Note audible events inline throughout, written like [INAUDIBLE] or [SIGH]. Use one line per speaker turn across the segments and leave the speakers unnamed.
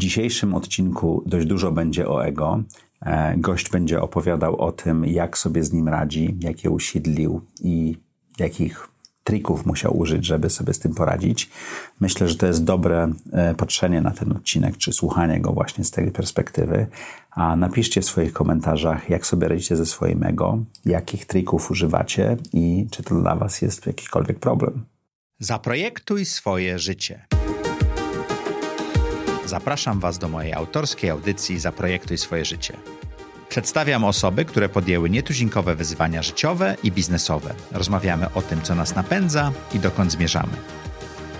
dzisiejszym odcinku dość dużo będzie o ego. E, gość będzie opowiadał o tym, jak sobie z nim radzi, jak je usiedlił i jakich trików musiał użyć, żeby sobie z tym poradzić. Myślę, że to jest dobre e, patrzenie na ten odcinek, czy słuchanie go właśnie z tej perspektywy. A napiszcie w swoich komentarzach, jak sobie radzicie ze swoim ego, jakich trików używacie i czy to dla Was jest jakikolwiek problem.
Zaprojektuj swoje życie. Zapraszam Was do mojej autorskiej audycji Zaprojektuj swoje życie. Przedstawiam osoby, które podjęły nietuzinkowe wyzwania życiowe i biznesowe. Rozmawiamy o tym, co nas napędza i dokąd zmierzamy.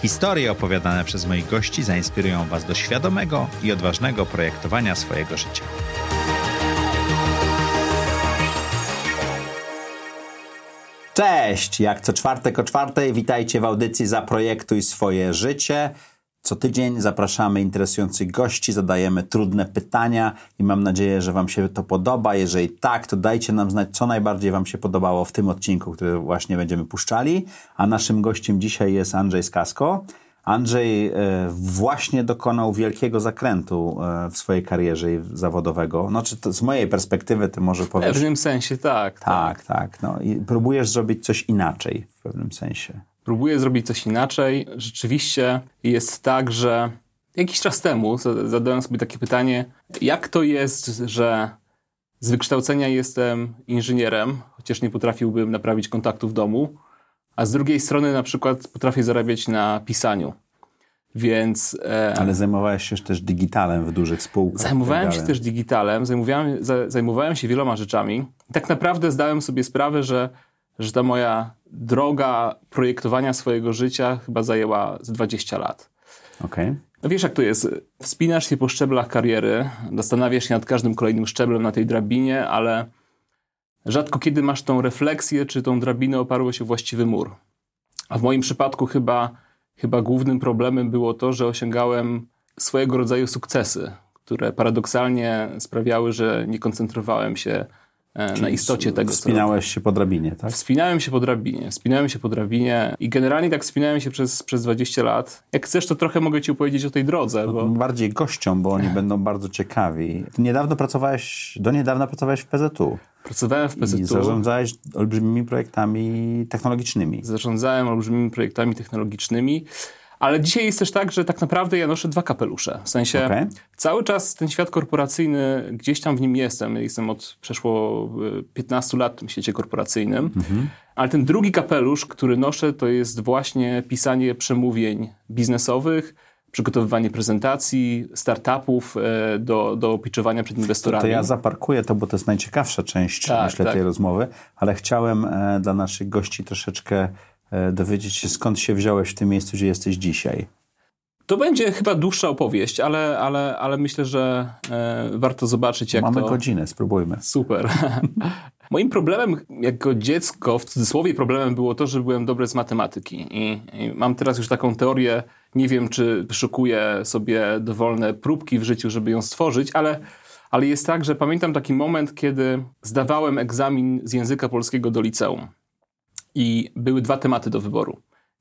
Historie opowiadane przez moich gości zainspirują Was do świadomego i odważnego projektowania swojego życia.
Cześć! Jak co czwartek o czwartej, witajcie w audycji Zaprojektuj swoje życie. Co tydzień zapraszamy interesujących gości, zadajemy trudne pytania i mam nadzieję, że Wam się to podoba. Jeżeli tak, to dajcie nam znać, co najbardziej Wam się podobało w tym odcinku, który właśnie będziemy puszczali. A naszym gościem dzisiaj jest Andrzej Skasko. Andrzej e, właśnie dokonał wielkiego zakrętu e, w swojej karierze zawodowego. Znaczy, to z mojej perspektywy ty może powiesz...
W pewnym sensie tak.
Tak, tak. tak no. I próbujesz zrobić coś inaczej w pewnym sensie
próbuję zrobić coś inaczej. Rzeczywiście jest tak, że jakiś czas temu zadałem sobie takie pytanie, jak to jest, że z wykształcenia jestem inżynierem, chociaż nie potrafiłbym naprawić kontaktu w domu, a z drugiej strony na przykład potrafię zarabiać na pisaniu. Więc.
E, Ale zajmowałeś się też digitalem w dużych spółkach.
Zajmowałem tak się też digitalem, zajmowałem, zajmowałem się wieloma rzeczami. Tak naprawdę zdałem sobie sprawę, że że ta moja droga projektowania swojego życia chyba zajęła z 20 lat.
Okej. Okay.
No wiesz, jak to jest. Wspinasz się po szczeblach kariery, zastanawiasz się nad każdym kolejnym szczeblem na tej drabinie, ale rzadko kiedy masz tą refleksję, czy tą drabinę oparło się właściwy mur. A w moim przypadku chyba, chyba głównym problemem było to, że osiągałem swojego rodzaju sukcesy, które paradoksalnie sprawiały, że nie koncentrowałem się E, na istocie tego.
Wspinałeś się po drabinie, tak?
Wspinałem się po drabinie, wspinałem się po drabinie i generalnie tak wspinałem się przez, przez 20 lat. Jak chcesz, to trochę mogę ci opowiedzieć o tej drodze. Bo...
Bardziej gościom, bo oni będą bardzo ciekawi. Ty niedawno pracowałeś, do niedawna pracowałeś w PZU.
Pracowałem w PZU.
I zarządzałeś olbrzymimi projektami technologicznymi.
Zarządzałem olbrzymimi projektami technologicznymi. Ale dzisiaj jest też tak, że tak naprawdę ja noszę dwa kapelusze. W sensie okay. cały czas ten świat korporacyjny, gdzieś tam w nim jestem. Jestem od przeszło 15 lat w tym świecie korporacyjnym. Mhm. Ale ten drugi kapelusz, który noszę, to jest właśnie pisanie przemówień biznesowych, przygotowywanie prezentacji, startupów e, do, do pitchowania przed inwestorami.
To, ja zaparkuję to, bo to jest najciekawsza część, tak, myślę, tak. tej rozmowy, ale chciałem e, dla naszych gości troszeczkę dowiedzieć się, skąd się wziąłeś w tym miejscu, gdzie jesteś dzisiaj.
To będzie chyba dłuższa opowieść, ale, ale, ale myślę, że e, warto zobaczyć, jak
Mamy
to...
Mamy godzinę, spróbujmy.
Super. [LAUGHS] Moim problemem jako dziecko, w cudzysłowie problemem było to, że byłem dobry z matematyki. I, I, mam teraz już taką teorię, nie wiem, czy wyszukuję sobie dowolne próbki w życiu, żeby ją stworzyć, ale, ale jest tak, że pamiętam taki moment, kiedy zdawałem egzamin z języka polskiego do liceum. I były dwa tematy do wyboru.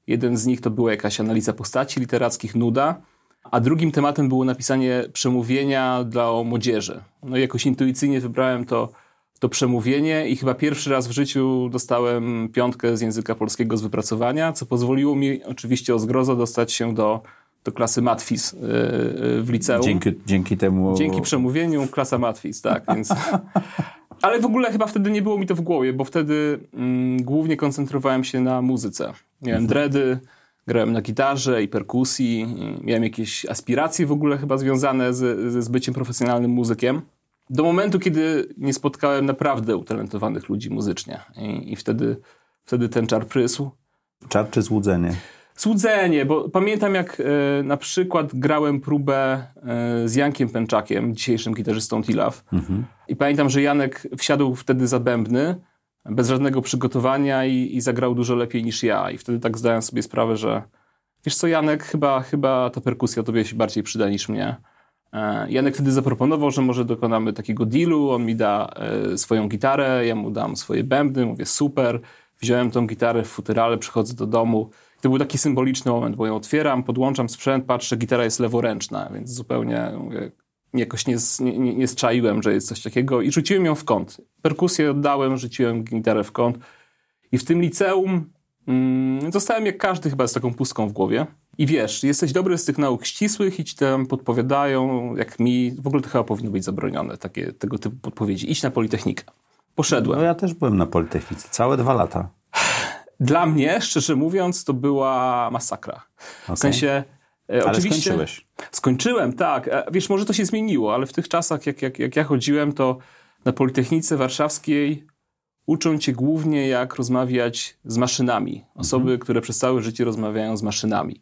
Jeden z nich to była jakaś analiza postaci literackich, nuda, a drugim tematem było napisanie przemówienia dla młodzieży. No i jakoś intuicyjnie wybrałem to, to przemówienie i chyba pierwszy raz w życiu dostałem piątkę z języka polskiego z wypracowania, co pozwoliło mi oczywiście o zgrozo dostać się do, do klasy Matfis yy, w liceum.
Dzięki, dzięki temu...
Dzięki przemówieniu klasa Matfis, tak, więc... [LAUGHS] Ale w ogóle chyba wtedy nie było mi to w głowie, bo wtedy mm, głównie koncentrowałem się na muzyce. Miałem mhm. dready, grałem na gitarze i perkusji, i miałem jakieś aspiracje w ogóle chyba związane z, ze byciem profesjonalnym muzykiem. Do momentu, kiedy nie spotkałem naprawdę utalentowanych ludzi muzycznie. I, i wtedy, wtedy ten czar prysł.
Czar czy złudzenie?
Złudzenie, bo pamiętam jak e, na przykład grałem próbę e, z Jankiem Pęczakiem, dzisiejszym gitarzystą Tilaf. Mhm. I pamiętam, że Janek wsiadł wtedy za bębny, bez żadnego przygotowania i, i, zagrał dużo lepiej niż ja. I wtedy tak zdałem sobie sprawę, że wiesz co, Janek, chyba, chyba ta perkusja tobie się bardziej przyda niż mnie. E, Janek wtedy zaproponował, że może dokonamy takiego dealu, on mi da e, swoją gitarę, ja mu dam swoje bębny, mówię super. Wziąłem tą gitarę w futerale, przychodzę do domu To był taki symboliczny moment, bo ją otwieram, podłączam sprzęt, patrzę, gitara jest leworęczna, więc zupełnie mówię, jakoś nie, nie, nie strzaiłem, że jest coś takiego i rzuciłem ją w kąt. Perkusję oddałem, rzuciłem gitarę w kąt i w tym liceum mm, zostałem jak każdy chyba z taką pustką w głowie. I wiesz, jesteś dobry z tych nauk ścisłych i ci tam podpowiadają, jak mi, w ogóle to chyba powinno być zabronione, takie, tego typu podpowiedzi. Idź na Politechnikę. Poszedłem.
No ja też byłem na Politechnice, całe dwa lata.
Dla mnie, szczerze mówiąc, to była masakra.
Okay.
W sensie, e,
Ale
oczywiście...
skończyłeś.
Skończyłem, tak. E, Wiesz, może to się zmieniło, ale w tych czasach, jak, jak, jak ja chodziłem, to na Politechnice Warszawskiej uczą cię głównie, jak rozmawiać z maszynami. Osoby,
Mhm.
które przez całe życie rozmawiają z maszynami.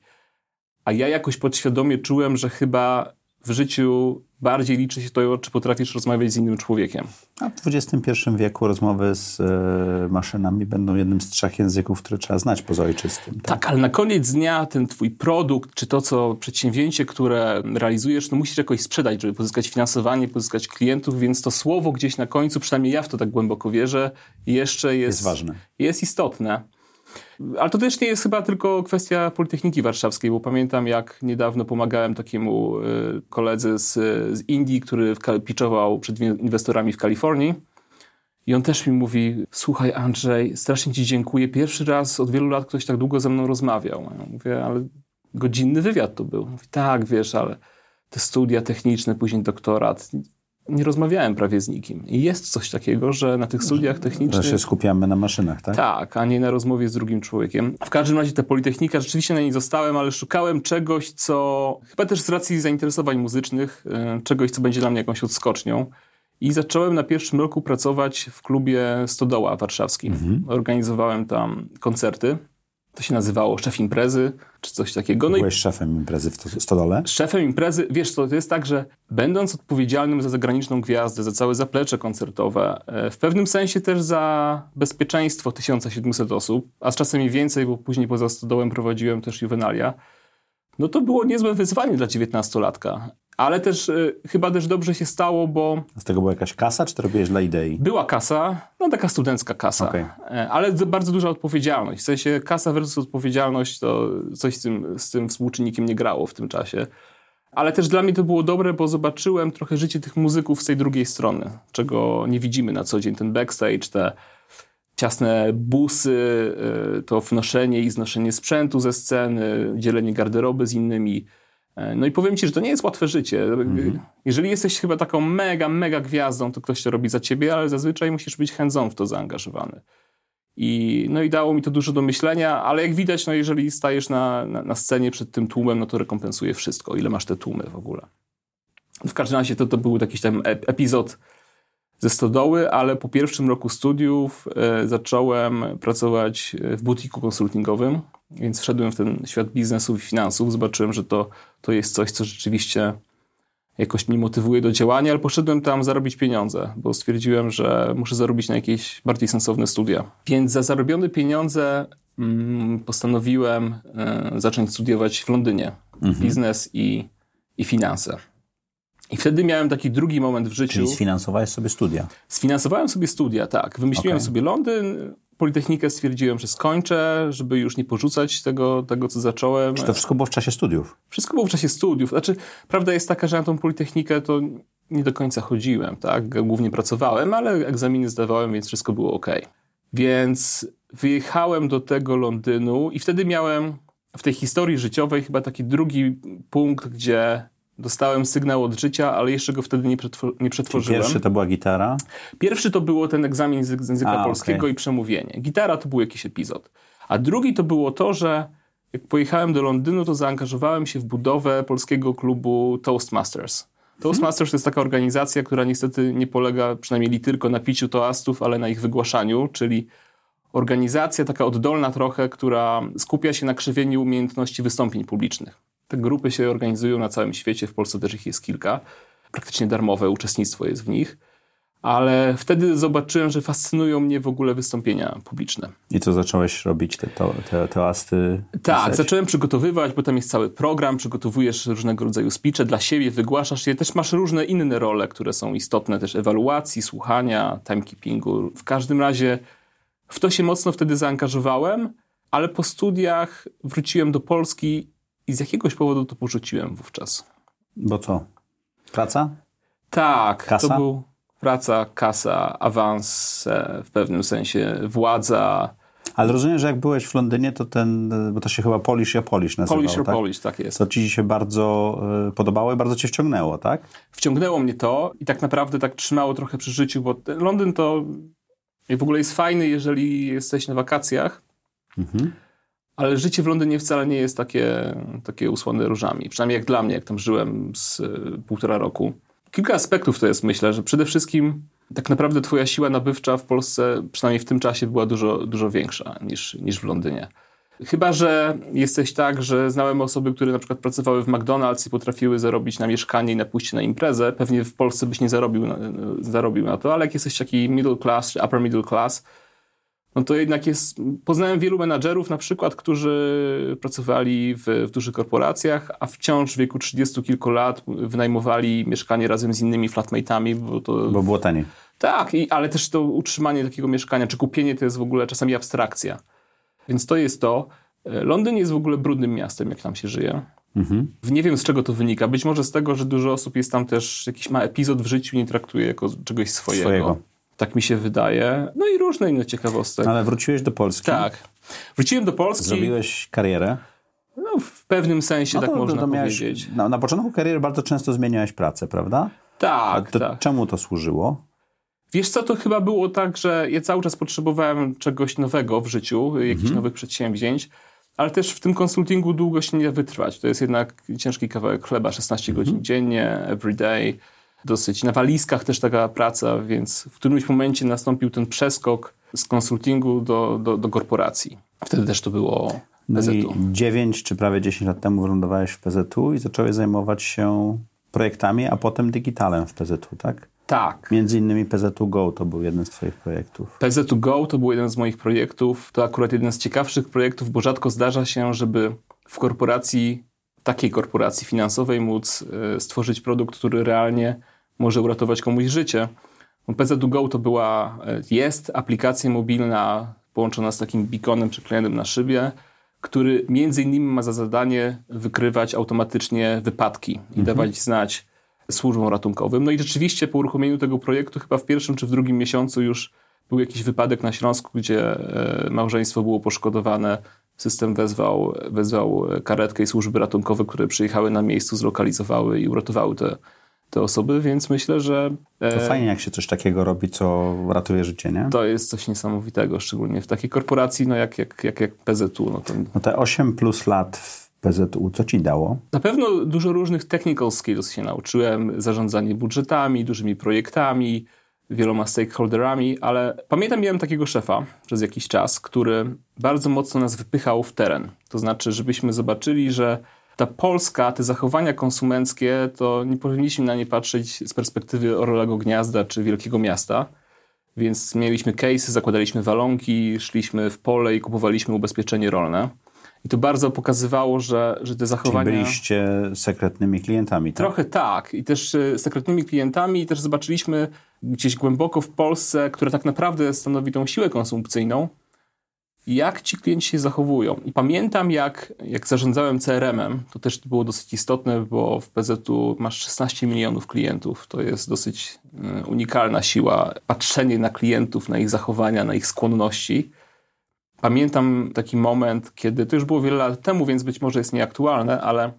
A ja jakoś podświadomie czułem, że chyba w życiu bardziej liczy się to, czy potrafisz rozmawiać z innym człowiekiem.
A w XXI wieku rozmowy z e, maszynami będą jednym z trzech języków, które trzeba znać poza ojczystym. Tak?
Tak, ale na koniec dnia ten twój produkt, czy to, co przedsięwzięcie, które realizujesz, no musisz jakoś sprzedać, żeby pozyskać finansowanie, pozyskać klientów, więc to słowo gdzieś na końcu, przynajmniej ja w to tak głęboko wierzę, jeszcze jest,
Jest ważne.
Jest istotne. Ale to też nie jest chyba tylko kwestia Politechniki Warszawskiej, bo pamiętam, jak niedawno pomagałem takiemu y, koledze z, z Indii, który pitchował przed inwestorami w Kalifornii. I on też mi mówi, słuchaj Andrzej, strasznie ci dziękuję. Pierwszy raz od wielu lat ktoś tak długo ze mną rozmawiał. Ja mówię, ale godzinny wywiad to był. Mówi, tak, wiesz, ale te studia techniczne, później doktorat. Nie rozmawiałem prawie z nikim. I jest coś takiego, że na tych studiach
Że
technicznych...
się skupiamy na maszynach, tak?
Tak, a nie na rozmowie z drugim człowiekiem. W każdym razie ta Politechnika, rzeczywiście na niej zostałem, ale szukałem czegoś, co chyba też z racji zainteresowań muzycznych, e, czegoś, co będzie dla mnie jakąś odskocznią. I zacząłem na pierwszym roku pracować w klubie Stodoła warszawskim. Organizowałem tam koncerty. To się nazywało szef imprezy, czy coś takiego. No i
Byłeś szefem imprezy w to- Stodole?
Szefem imprezy, wiesz co, to jest tak, że będąc odpowiedzialnym za zagraniczną gwiazdę, za całe zaplecze koncertowe, e, w pewnym sensie też za bezpieczeństwo 1700 osób, a z czasem i więcej, bo później poza stodołem prowadziłem też juwenalia, no to było niezłe wyzwanie dla 19-latka. Ale też e, chyba też dobrze się stało, bo
Z tego była jakaś kasa, czy to robiłeś dla idei?
była kasa, no taka studencka kasa,
Okej.
e, ale bardzo duża odpowiedzialność. W sensie kasa versus odpowiedzialność to coś z tym, z tym współczynnikiem nie grało w tym czasie. Ale też dla mnie to było dobre, bo zobaczyłem trochę życie tych muzyków z tej drugiej strony, czego nie widzimy na co dzień. Ten backstage, te ciasne busy, y, to wnoszenie i znoszenie sprzętu ze sceny, dzielenie garderoby z innymi. E, No i powiem ci, że to nie jest łatwe życie. Jeżeli jesteś chyba taką mega, mega gwiazdą, to ktoś to robi za ciebie, ale zazwyczaj musisz być hands-on w to zaangażowany. I, no i dało mi to dużo do myślenia, ale jak widać, no jeżeli stajesz na, na, na scenie przed tym tłumem, no to rekompensuje wszystko. Ile masz te tłumy w ogóle. W każdym razie to, to był jakiś tam ep- epizod ze stodoły, ale po pierwszym roku studiów e, zacząłem pracować w butiku konsultingowym, więc wszedłem w ten świat biznesu i finansów. Zobaczyłem, że to, to jest coś, co rzeczywiście jakoś mnie motywuje do działania, ale poszedłem tam zarobić pieniądze, bo stwierdziłem, że muszę zarobić na jakieś bardziej sensowne studia. Więc za zarobione pieniądze mm, postanowiłem e, zacząć studiować w Londynie biznes i, i finanse. I wtedy miałem taki drugi moment w życiu.
Czyli sfinansowałeś sobie studia.
Sfinansowałem sobie studia, tak. Wymyśliłem
Okej.
sobie Londyn, Politechnikę stwierdziłem, że skończę, żeby już nie porzucać tego, tego co zacząłem.
Czy to wszystko było w czasie studiów?
Wszystko było w czasie studiów. Znaczy, prawda jest taka, że na tą Politechnikę to nie do końca chodziłem, tak? Głównie pracowałem, ale egzaminy zdawałem, więc wszystko było ok. Więc wyjechałem do tego Londynu i wtedy miałem w tej historii życiowej chyba taki drugi punkt, gdzie dostałem sygnał od życia, ale jeszcze go wtedy nie, przetwor- nie przetworzyłem.
Pierwszy to była gitara.
Pierwszy to było ten egzamin z języka
A,
polskiego
okej.
i przemówienie. Gitara to był jakiś epizod. A drugi to było to, że jak pojechałem do Londynu, to zaangażowałem się w budowę polskiego klubu Toastmasters. Toastmasters to jest taka organizacja, która niestety nie polega, przynajmniej tylko na piciu toastów, ale na ich wygłaszaniu, czyli organizacja taka oddolna trochę, która skupia się na krzywieniu umiejętności wystąpień publicznych. Te grupy się organizują na całym świecie, w Polsce też ich jest kilka. Praktycznie darmowe uczestnictwo jest w nich. Ale wtedy zobaczyłem, że fascynują mnie w ogóle wystąpienia publiczne.
I co zacząłeś robić, te, to, te toasty?
Tak,
pisać?
zacząłem przygotowywać, bo tam jest cały program, przygotowujesz różnego rodzaju speeche dla siebie, wygłaszasz je. Też masz różne inne role, które są istotne, też ewaluacji, słuchania, timekeepingu. W każdym razie w to się mocno wtedy zaangażowałem, ale po studiach wróciłem do Polski i z jakiegoś powodu to porzuciłem wówczas.
Bo co? Praca?
Tak,
Kasa?
to był praca, kasa, awans, e, w pewnym sensie władza.
Ale rozumiem, że jak byłeś w Londynie, to ten, bo to się chyba Polish ja Polish nazywało,
Polish or
tak?
Polish, tak jest.
To ci się bardzo y, podobało i bardzo cię wciągnęło, tak?
Wciągnęło mnie to i tak naprawdę tak trzymało trochę przy życiu, bo Londyn to w ogóle jest fajny, jeżeli jesteś na wakacjach,
Mhm.
Ale życie w Londynie wcale nie jest takie, takie usłane różami. Przynajmniej jak dla mnie, jak tam żyłem z y, półtora roku. Kilka aspektów to jest, myślę, że przede wszystkim tak naprawdę twoja siła nabywcza w Polsce, przynajmniej w tym czasie, była dużo, dużo większa niż, niż w Londynie. Chyba, że jesteś tak, że znałem osoby, które na przykład pracowały w McDonald's i potrafiły zarobić na mieszkanie i na pójście na imprezę. Pewnie w Polsce byś nie zarobił na, zarobił na to, ale jak jesteś taki middle class czy upper middle class, no to jednak jest... Poznałem wielu menadżerów na przykład, którzy pracowali w, w dużych korporacjach, a wciąż w wieku 30 kilku lat wynajmowali mieszkanie razem z innymi flatmate'ami, bo to...
Bo było taniej.
Tak, i, ale też to utrzymanie takiego mieszkania, czy kupienie to jest w ogóle czasami abstrakcja. Więc to jest to. Londyn jest w ogóle brudnym miastem, jak tam się żyje.
Mhm.
Nie wiem z czego to wynika. Być może z tego, że dużo osób jest tam też, jakiś ma epizod w życiu nie traktuje jako czegoś swojego.
Swojego.
Tak mi się wydaje. No i różne inne ciekawostek.
Ale wróciłeś do Polski.
Tak. Wróciłem do Polski.
Zrobiłeś karierę.
No, w pewnym sensie,
No
tak
to-
można
to miałeś-
powiedzieć.
Na, na początku kariery bardzo często zmieniałeś pracę, prawda?
Tak,
to
tak.
czemu to służyło?
Wiesz co, to chyba było tak, że ja cały czas potrzebowałem czegoś nowego w życiu, jakichś nowych przedsięwzięć, ale też w tym konsultingu długo się nie da wytrwać. To jest jednak ciężki kawałek chleba, 16 godzin dziennie, every day, dosyć na walizkach też taka praca, więc w którymś momencie nastąpił ten przeskok z konsultingu do, do, do korporacji. Wtedy też to było
No i
PZU.
9 czy prawie 10 lat temu wylądowałeś w PZU i zacząłeś zajmować się projektami, a potem digitalem w PZU, tak?
Tak.
Między innymi PZU Go to był jeden z twoich projektów.
PZU Go to był jeden z moich projektów. To akurat jeden z ciekawszych projektów, bo rzadko zdarza się, żeby w korporacji, takiej korporacji finansowej móc e, stworzyć produkt, który realnie może uratować komuś życie. Bo PZU Go to była, e, jest aplikacja mobilna połączona z takim beaconem przyklejonym na szybie, który między innymi ma za zadanie wykrywać automatycznie wypadki i dawać znać służbom ratunkowym. No i rzeczywiście po uruchomieniu tego projektu chyba w pierwszym czy w drugim miesiącu już był jakiś wypadek na Śląsku, gdzie e, małżeństwo było poszkodowane. System wezwał, wezwał karetkę i służby ratunkowe, które przyjechały na miejscu, zlokalizowały i uratowały te, te osoby, więc myślę, że e,
To fajnie, jak się coś takiego robi, co ratuje życie, nie?
to jest coś niesamowitego, szczególnie w takiej korporacji no jak, jak, jak, jak PZU. No to
No te 8 plus lat w PZU, co ci dało?
Na pewno dużo różnych technical skills się nauczyłem. Zarządzanie budżetami, dużymi projektami, wieloma stakeholderami, ale pamiętam, miałem takiego szefa przez jakiś czas, który bardzo mocno nas wypychał w teren. To znaczy, żebyśmy zobaczyli, że ta Polska, te zachowania konsumenckie, to nie powinniśmy na nie patrzeć z perspektywy Orlego Gniazda czy Wielkiego Miasta. Więc mieliśmy case, zakładaliśmy walonki, szliśmy w pole i kupowaliśmy ubezpieczenie rolne. I to bardzo pokazywało, że, że te
Czyli
zachowania...
byliście sekretnymi klientami, tak?
Trochę tak. I też e, sekretnymi klientami, i też zobaczyliśmy gdzieś głęboko w Polsce, która tak naprawdę stanowi tą siłę konsumpcyjną, jak ci klienci się zachowują. I pamiętam, jak, jak zarządzałem CRM-em, to też było dosyć istotne, bo w PZU masz 16 milionów klientów. To jest dosyć e, unikalna siła. Patrzenie na klientów, na ich zachowania, na ich skłonności. Pamiętam taki moment, kiedy to już było wiele lat temu, więc być może jest nieaktualne, ale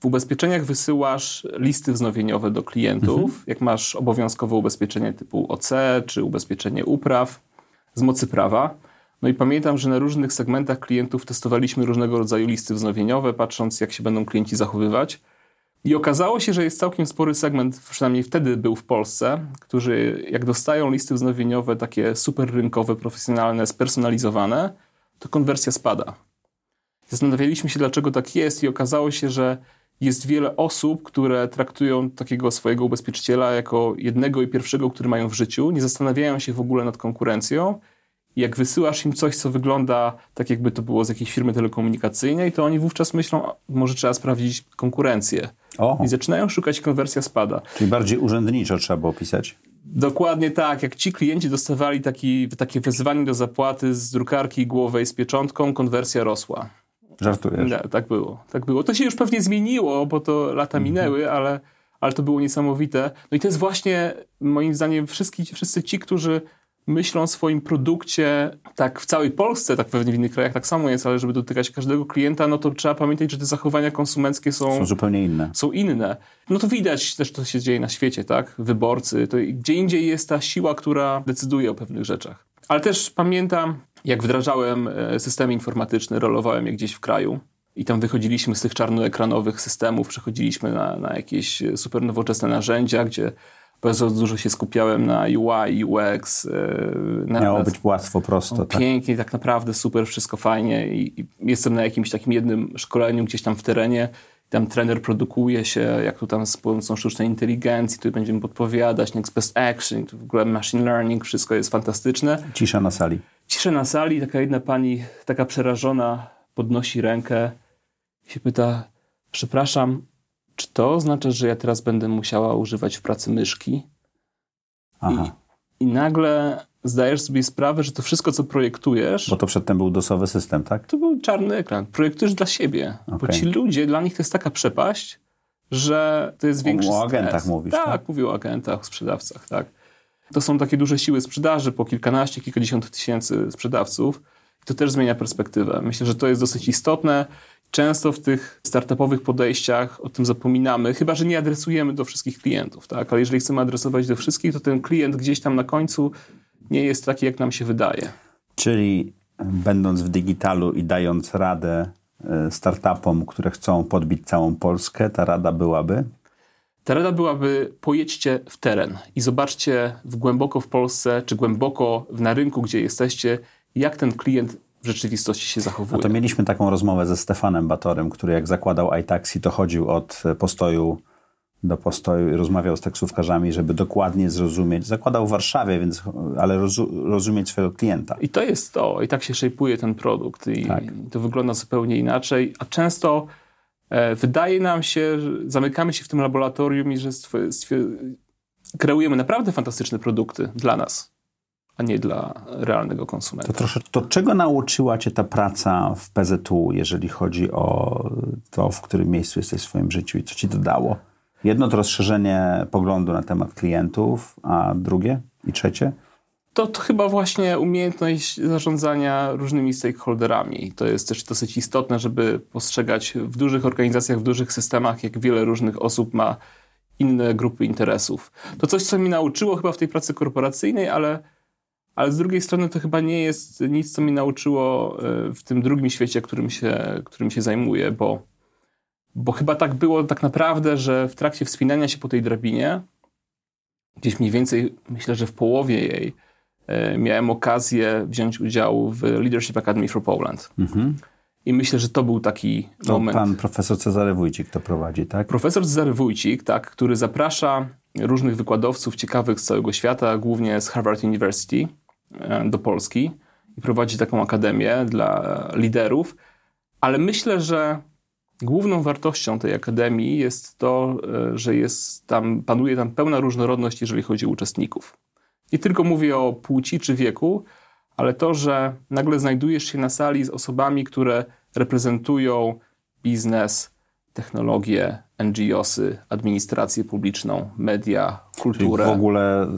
w ubezpieczeniach wysyłasz listy wznowieniowe do klientów, jak masz obowiązkowe ubezpieczenie typu OC czy ubezpieczenie upraw z mocy prawa. No i pamiętam, że na różnych segmentach klientów testowaliśmy różnego rodzaju listy wznowieniowe, patrząc jak się będą klienci zachowywać. I okazało się, że jest całkiem spory segment, przynajmniej wtedy był w Polsce, którzy jak dostają listy wznowieniowe takie super rynkowe, profesjonalne, spersonalizowane, to konwersja spada. Zastanawialiśmy się, dlaczego tak jest, i okazało się, że jest wiele osób, które traktują takiego swojego ubezpieczyciela jako jednego i pierwszego, który mają w życiu, nie zastanawiają się w ogóle nad konkurencją. Jak wysyłasz im coś, co wygląda tak, jakby to było z jakiejś firmy telekomunikacyjnej, to oni wówczas myślą, "A, może trzeba sprawdzić konkurencję.
O,
I zaczynają szukać, konwersja spada.
czyli bardziej urzędniczo trzeba było pisać.
Dokładnie tak. Jak ci klienci dostawali taki, takie wezwanie do zapłaty z drukarki głowej z pieczątką, konwersja rosła.
Żartujesz?
Nie, tak było, tak było. To się już pewnie zmieniło, bo to lata minęły, ale, ale to było niesamowite. No i to jest właśnie, moim zdaniem, wszyscy, wszyscy ci, którzy myślą o swoim produkcie, tak w całej Polsce, tak pewnie w innych krajach tak samo jest, ale żeby dotykać każdego klienta, no to trzeba pamiętać, że te zachowania konsumenckie są,
Są zupełnie inne.
są inne. No to widać też, co się dzieje na świecie, tak? Wyborcy, to gdzie indziej jest ta siła, która decyduje o pewnych rzeczach. Ale też pamiętam, jak wdrażałem e, systemy informatyczne, rolowałem je gdzieś w kraju i tam wychodziliśmy z tych czarnoekranowych systemów, przechodziliśmy na, na jakieś e, super nowoczesne narzędzia, gdzie bardzo dużo się skupiałem na UI, UX. e, Na,
Miało być łatwo, prosto. Tak?
Pięknie, tak naprawdę super, wszystko fajnie i, i jestem na jakimś takim jednym szkoleniu gdzieś tam w terenie. Tam trener produkuje się, jak tu tam z pomocą sztucznej inteligencji, tu będziemy podpowiadać, next best action, tu w ogóle machine learning, wszystko jest fantastyczne.
Cisza na sali.
Ciszę na sali, taka jedna pani, taka przerażona, podnosi rękę i się pyta, przepraszam, czy to oznacza, że ja teraz będę musiała używać w pracy myszki?
Aha.
I nagle zdajesz sobie sprawę, że to wszystko, co projektujesz,
Bo to przedtem był dosowy system, tak?
to był czarny ekran. Projektujesz dla siebie. Bo
Okej.
ci ludzie, dla nich to jest taka przepaść, że to jest większy
o
stres.
agentach mówisz,
Tak,
tak?
mówię o agentach, o sprzedawcach, tak. To są takie duże siły sprzedaży, po kilkanaście, kilkadziesiąt tysięcy sprzedawców. I to też zmienia perspektywę. Myślę, że to jest dosyć istotne. Często w tych startupowych podejściach o tym zapominamy, chyba że nie adresujemy do wszystkich klientów, tak? Ale jeżeli chcemy adresować do wszystkich, to ten klient gdzieś tam na końcu nie jest taki, jak nam się wydaje.
Czyli e, będąc w digitalu i dając radę e, startupom, które chcą podbić całą Polskę, ta rada byłaby?
Ta rada byłaby pojedźcie w teren i zobaczcie w głęboko w Polsce, czy głęboko w- na rynku, gdzie jesteście, jak ten klient w rzeczywistości się
No
zachowuje.
to mieliśmy taką rozmowę ze Stefanem Batorem, który jak zakładał iTaxi, to chodził od e, postoju do postoju i rozmawiał z taksówkarzami, żeby dokładnie zrozumieć. Zakładał w Warszawie, więc, ale rozu, rozumieć swojego klienta.
I to jest to, i tak się szejpuje ten produkt, i
Tak.
to wygląda zupełnie inaczej, a często wydaje nam się, że zamykamy się w tym laboratorium i że kreujemy naprawdę fantastyczne produkty dla nas, a nie dla realnego konsumenta.
To, trosze, to czego nauczyła Cię ta praca w PZU, jeżeli chodzi o to, w którym miejscu jesteś w swoim życiu i co Ci to dało? Jedno to rozszerzenie poglądu na temat klientów, a drugie i trzecie?
To, to chyba właśnie umiejętność zarządzania różnymi stakeholderami. To jest też dosyć istotne, żeby postrzegać w dużych organizacjach, w dużych systemach, jak wiele różnych osób ma inne grupy interesów. To coś, co mi nauczyło chyba w tej pracy korporacyjnej, ale, ale z drugiej strony to chyba nie jest nic, co mi nauczyło e, w tym drugim świecie, którym się, którym się zajmuję, bo, bo chyba tak było tak naprawdę, że w trakcie wspinania się po tej drabinie, gdzieś mniej więcej, myślę, że w połowie jej, miałem okazję wziąć udział w Leadership Academy for Poland. I myślę, że to był taki
To
moment.
pan profesor Cezary Wójcik to prowadzi, tak?
Profesor Cezary Wójcik, tak, który zaprasza różnych wykładowców ciekawych z całego świata, głównie z Harvard University e, do Polski i prowadzi taką akademię dla liderów, ale myślę, że główną wartością tej akademii jest to, e, że jest tam, panuje tam pełna różnorodność, jeżeli chodzi o uczestników. Nie tylko mówię o płci czy wieku, ale to, że nagle znajdujesz się na sali z osobami, które reprezentują biznes, technologie, NGOsy, administrację publiczną, media,
Czyli
kulturę.
w ogóle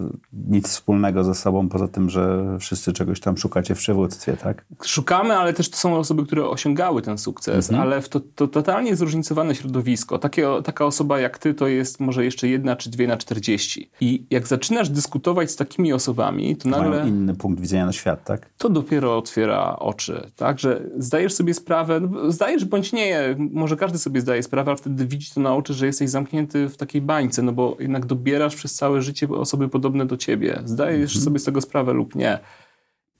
nic wspólnego ze sobą, poza tym, że wszyscy czegoś tam szukacie w przywództwie, tak?
Szukamy, ale też to są osoby, które osiągały ten sukces, ale w to, to totalnie zróżnicowane środowisko. Takie, taka osoba jak ty to jest może jeszcze jedna czy dwie na czterdzieści. I jak zaczynasz dyskutować z takimi osobami, to nagle...
Mają inny punkt widzenia na świat, tak?
to dopiero otwiera oczy, tak? Że zdajesz sobie sprawę, no, zdajesz bądź nie, może każdy sobie zdaje sprawę, ale wtedy widzi to na oczy, że jesteś zamknięty w takiej bańce, no bo jednak dobierasz przez całe życie osoby podobne do ciebie. Zdajesz sobie z tego sprawę lub nie.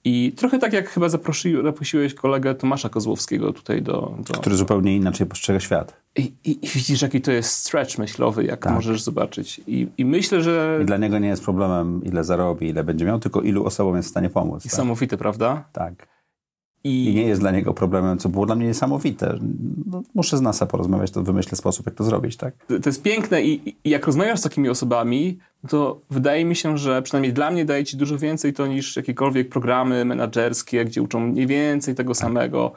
I trochę tak jak chyba zaprosi, zaprosiłeś kolegę Tomasza Kozłowskiego tutaj do... do...
Który zupełnie inaczej postrzega świat.
I, i, I widzisz, jaki to jest stretch myślowy, jak możesz zobaczyć. I, I myślę, że
I dla niego nie jest problemem, ile zarobi, ile będzie miał, tylko ilu osobom jest w stanie pomóc. Tak?
niesamowite, prawda?
tak. I nie jest dla niego problemem, co było dla mnie niesamowite. No, muszę z NASA porozmawiać, to wymyślę sposób, jak to zrobić, tak?
to jest piękne i, i jak rozmawiasz z takimi osobami, to wydaje mi się, że przynajmniej dla mnie daje ci dużo więcej to niż jakiekolwiek programy menedżerskie, gdzie uczą mniej więcej tego samego.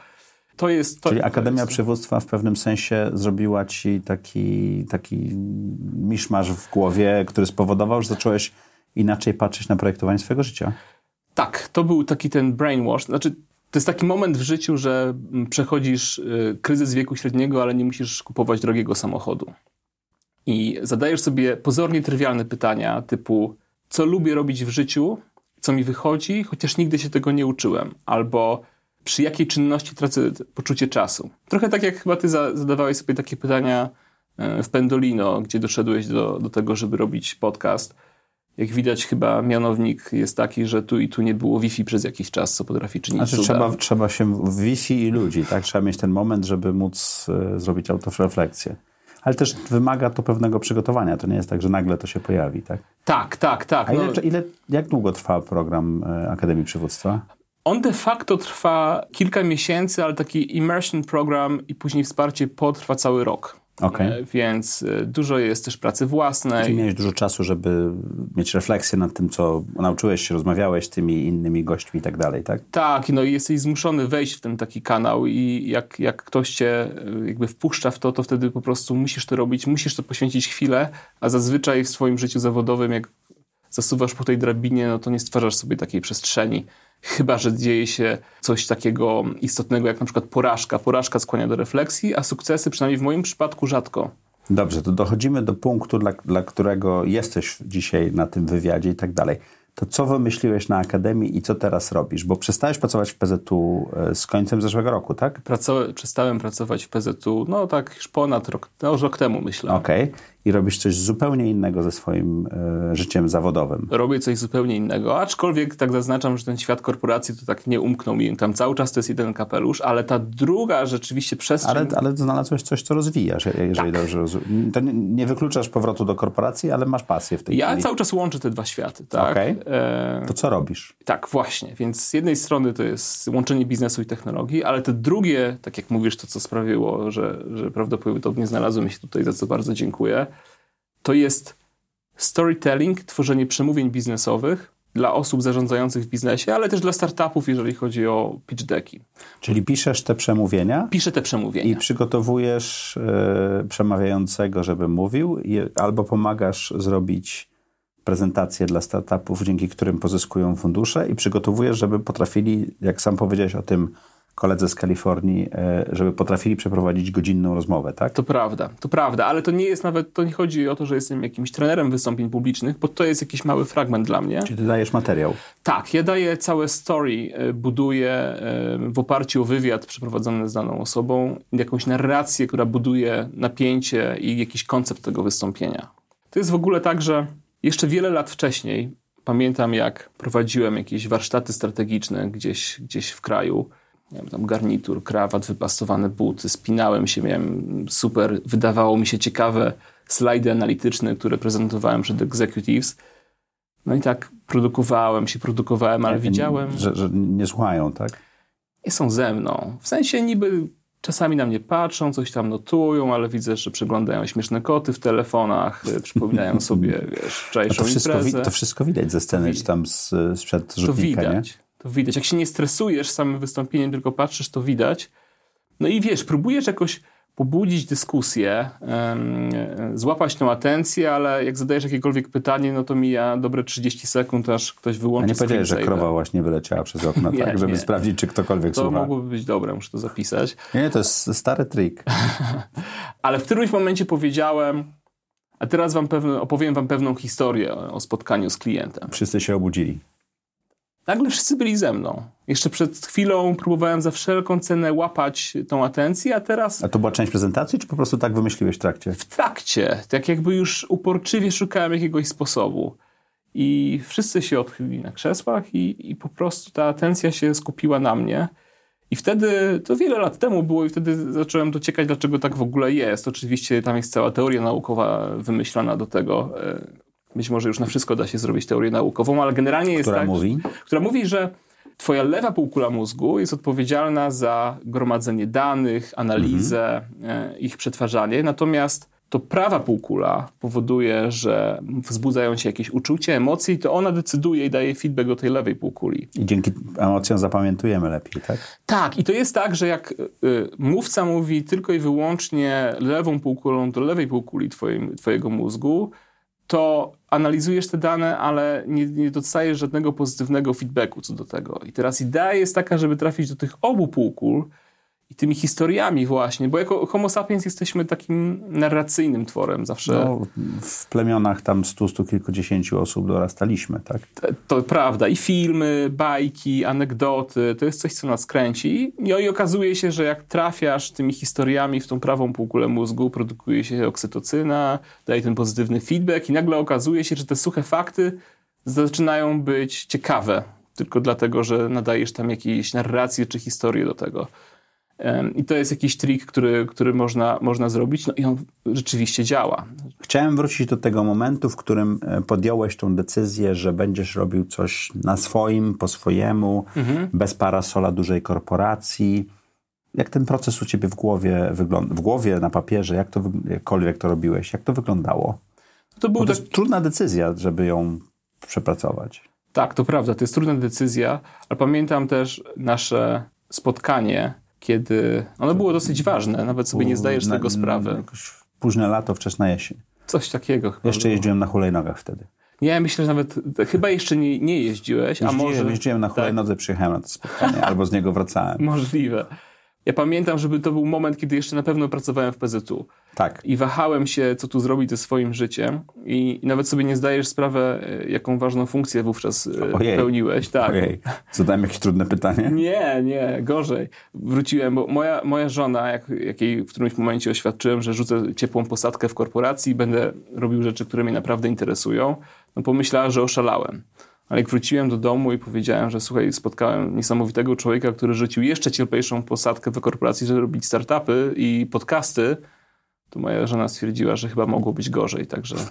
To jest, to,
Czyli
to
Akademia
jest.
Przywództwa w pewnym sensie zrobiła ci taki, taki miszmasz w głowie, który spowodował, że zacząłeś inaczej patrzeć na projektowanie swojego życia.
Tak, to był taki ten brainwash. Znaczy, to jest taki moment w życiu, że mm, przechodzisz y, kryzys wieku średniego, ale nie musisz kupować drogiego samochodu. I zadajesz sobie pozornie trywialne pytania, typu co lubię robić w życiu, co mi wychodzi, chociaż nigdy się tego nie uczyłem, albo przy jakiej czynności tracę poczucie czasu. Trochę tak jak chyba ty za, zadawałeś sobie takie pytania e, w Pendolino, gdzie doszedłeś do, do tego, żeby robić podcast. Jak widać, chyba mianownik jest taki, że tu i tu nie było Wi-Fi przez jakiś czas, co potrafi czynić
Znaczy
cuda.
trzeba, trzeba się w Wi-Fi i ludzi, tak? Trzeba mieć ten moment, żeby móc e, zrobić autorefleksję. Ale też wymaga to pewnego przygotowania. To nie jest tak, że nagle to się pojawi, tak?
Tak, tak, tak.
A
No,
ile, ile, jak długo trwa program e, Akademii Przywództwa?
On de facto trwa kilka miesięcy, ale taki immersion program i później wsparcie potrwa cały rok.
Okej.
E, Więc e, dużo jest też pracy własnej.
Czyli miałeś dużo czasu, żeby mieć refleksję nad tym, co nauczyłeś się, rozmawiałeś z tymi innymi gośćmi i tak dalej, tak?
Tak, no i jesteś zmuszony wejść w ten taki kanał i jak, jak ktoś cię e, jakby wpuszcza w to, to wtedy po prostu musisz to robić, musisz to poświęcić chwilę, a zazwyczaj w swoim życiu zawodowym, jak zasuwasz po tej drabinie, no to nie stwarzasz sobie takiej przestrzeni. Chyba, że dzieje się coś takiego istotnego, jak na przykład porażka. Porażka skłania do refleksji, a sukcesy, przynajmniej w moim przypadku, rzadko.
Dobrze, to dochodzimy do punktu, dla, dla którego jesteś dzisiaj na tym wywiadzie i tak dalej. To co wymyśliłeś na Akademii i co teraz robisz? Bo przestałeś pracować w PZU e, z końcem zeszłego roku, tak?
Pracowa- przestałem pracować w PZU, no tak już ponad rok, no już rok temu myślę.
Okej. I robisz coś zupełnie innego ze swoim e, życiem zawodowym.
robię coś zupełnie innego. Aczkolwiek tak zaznaczam, że ten świat korporacji to tak nie umknął mi. Tam cały czas to jest jeden kapelusz, ale ta druga rzeczywiście przestrzeń.
Ale, ale znalazłeś coś, co rozwijasz, je- jeżeli
Tak.
dobrze rozumiem. To nie, nie wykluczasz powrotu do korporacji, ale masz pasję w tej
Ja
chwili.
cały czas łączę te dwa światy, tak?
Okej.
E,
To co robisz?
tak, właśnie. Więc z jednej strony to jest łączenie biznesu i technologii, ale te drugie, tak jak mówisz, to co sprawiło, że, że prawdopodobnie znalazłem się tutaj, za co bardzo dziękuję, to jest storytelling, tworzenie przemówień biznesowych dla osób zarządzających w biznesie, ale też dla startupów, jeżeli chodzi o pitch decki.
Czyli piszesz te przemówienia
Piszę te przemówienia.
i przygotowujesz e, przemawiającego, żeby mówił, i, albo pomagasz zrobić prezentacje dla startupów, dzięki którym pozyskują fundusze i przygotowujesz, żeby potrafili, jak sam powiedziałeś o tym koledze z Kalifornii, e, żeby potrafili przeprowadzić godzinną rozmowę, tak?
To prawda, to prawda, ale to nie jest nawet, to nie chodzi o to, że jestem jakimś trenerem wystąpień publicznych, bo to jest jakiś mały fragment dla mnie.
Czyli ty dajesz materiał.
Tak, ja daję całe story, e, buduję e, w oparciu o wywiad przeprowadzony z daną osobą, jakąś narrację, która buduje napięcie i jakiś koncept tego wystąpienia. To jest w ogóle tak, że jeszcze wiele lat wcześniej pamiętam, jak prowadziłem jakieś warsztaty strategiczne gdzieś, gdzieś w kraju. Miałem tam garnitur, krawat, wypastowane buty, spinałem się, miałem super, wydawało mi się ciekawe slajdy analityczne, które prezentowałem przed executives. No i tak produkowałem się, produkowałem, ale widziałem,
Że, że nie słuchają, tak?
nie są ze mną. W sensie niby czasami na mnie patrzą, coś tam notują, ale widzę, że przeglądają śmieszne koty w telefonach, y, przypominają sobie, wiesz, [LAUGHS] wczorajszą
to, wszystko,
imprezę.
to wszystko widać ze sceny, czy tam z, sprzed
To
rzutnika, nie?
To widać. Jak się nie stresujesz samym wystąpieniem, tylko patrzysz, to widać. No i wiesz, próbujesz jakoś pobudzić dyskusję, e, złapać tą atencję, ale jak zadajesz jakiekolwiek pytanie, no to mija dobre 30 sekund, aż ktoś
A
wyłączy
nie powiedziałeś, że krowa właśnie wyleciała przez okno, [LAUGHS]
Nie,
tak, żeby
nie.
sprawdzić, czy ktokolwiek
To
słucha.
mogłoby być dobre, muszę to zapisać.
Nie, to jest stary trik. [LAUGHS]
Ale w którymś momencie powiedziałem, a teraz wam pewne, opowiem wam pewną historię o spotkaniu z klientem.
Wszyscy się obudzili.
Nagle wszyscy byli ze mną. Jeszcze przed chwilą próbowałem za wszelką cenę łapać tą atencję, a teraz
A to była część prezentacji, czy po prostu tak wymyśliłeś w trakcie?
w trakcie, tak jakby już uporczywie szukałem jakiegoś sposobu. I wszyscy się odchylili na krzesłach i, i po prostu ta atencja się skupiła na mnie. I wtedy, to wiele lat temu było i wtedy zacząłem dociekać, dlaczego tak w ogóle jest. Oczywiście tam jest cała teoria naukowa wymyślana do tego. Być może już na wszystko da się zrobić teorię naukową, ale generalnie jest
Która
tak,
mówi?
która mówi, że twoja lewa półkula mózgu jest odpowiedzialna za gromadzenie danych, analizę, e, ich przetwarzanie, natomiast to prawa półkula powoduje, że wzbudzają się jakieś uczucia, emocje i to ona decyduje i daje feedback do tej lewej półkuli.
I dzięki emocjom zapamiętujemy lepiej, tak?
Tak, i to jest tak, że jak y, mówca mówi tylko i wyłącznie lewą półkulą do lewej półkuli twoim, twojego mózgu, to analizujesz te dane, ale nie, nie dostajesz żadnego pozytywnego feedbacku co do tego. I teraz idea jest taka, żeby trafić do tych obu półkul, i tymi historiami właśnie, bo jako homo sapiens jesteśmy takim narracyjnym tworem zawsze. No,
w plemionach tam stu, stu kilkudziesięciu osób dorastaliśmy, tak?
To, to, prawda. I filmy, bajki, anegdoty, to jest coś, co nas kręci. No i okazuje się, że jak trafiasz tymi historiami w tą prawą półkulę mózgu, produkuje się oksytocyna, daje ten pozytywny feedback i nagle okazuje się, że te suche fakty zaczynają być ciekawe. Tylko dlatego, że nadajesz tam jakieś narracje czy historie do tego. I to jest jakiś trik, który, który można, można zrobić, no i on rzeczywiście działa.
Chciałem wrócić do tego momentu, w którym e, podjąłeś tą decyzję, że będziesz robił coś na swoim, po swojemu, mhm. bez parasola dużej korporacji. Jak ten proces u ciebie w głowie wygląda? W głowie, na papierze, jak to, jakkolwiek to robiłeś, jak to wyglądało? To, był to tak... trudna decyzja, żeby ją przepracować.
Tak, to prawda, to jest trudna decyzja, ale pamiętam też nasze spotkanie kiedy ono było dosyć ważne, nawet sobie nie zdajesz na, tego sprawy.
Późne lato, wczesna jesień.
Coś takiego chyba.
Jeszcze było. jeździłem na hulajnogach wtedy.
Nie, myślę, że nawet chyba jeszcze nie, nie jeździłeś,
jeździłem,
a może...
Jeździłem na tak. hulajnodze, tak. przyjechałem na to spotkanie, [LAUGHS] albo z niego wracałem.
Możliwe. Ja pamiętam, żeby to był moment, kiedy jeszcze na pewno pracowałem w PZU.
Tak.
I wahałem się, co tu zrobić ze swoim życiem. I, i nawet sobie nie zdajesz sprawę, e, jaką ważną funkcję wówczas e, Ojej. pełniłeś. Tak.
Ojej. Zadałem jakieś trudne pytanie? [LAUGHS]
Nie, nie, gorzej. Wróciłem, bo moja, moja żona, jak, jak jej w którymś momencie oświadczyłem, że rzucę ciepłą posadkę w korporacji i będę robił rzeczy, które mnie naprawdę interesują, no pomyślała, że oszalałem. Ale jak wróciłem do domu i powiedziałem, że słuchaj, spotkałem niesamowitego człowieka, który rzucił jeszcze cieplejszą posadkę w korporacji, żeby robić startupy i podcasty, to moja żona stwierdziła, że chyba mogło być gorzej, także... [LAUGHS]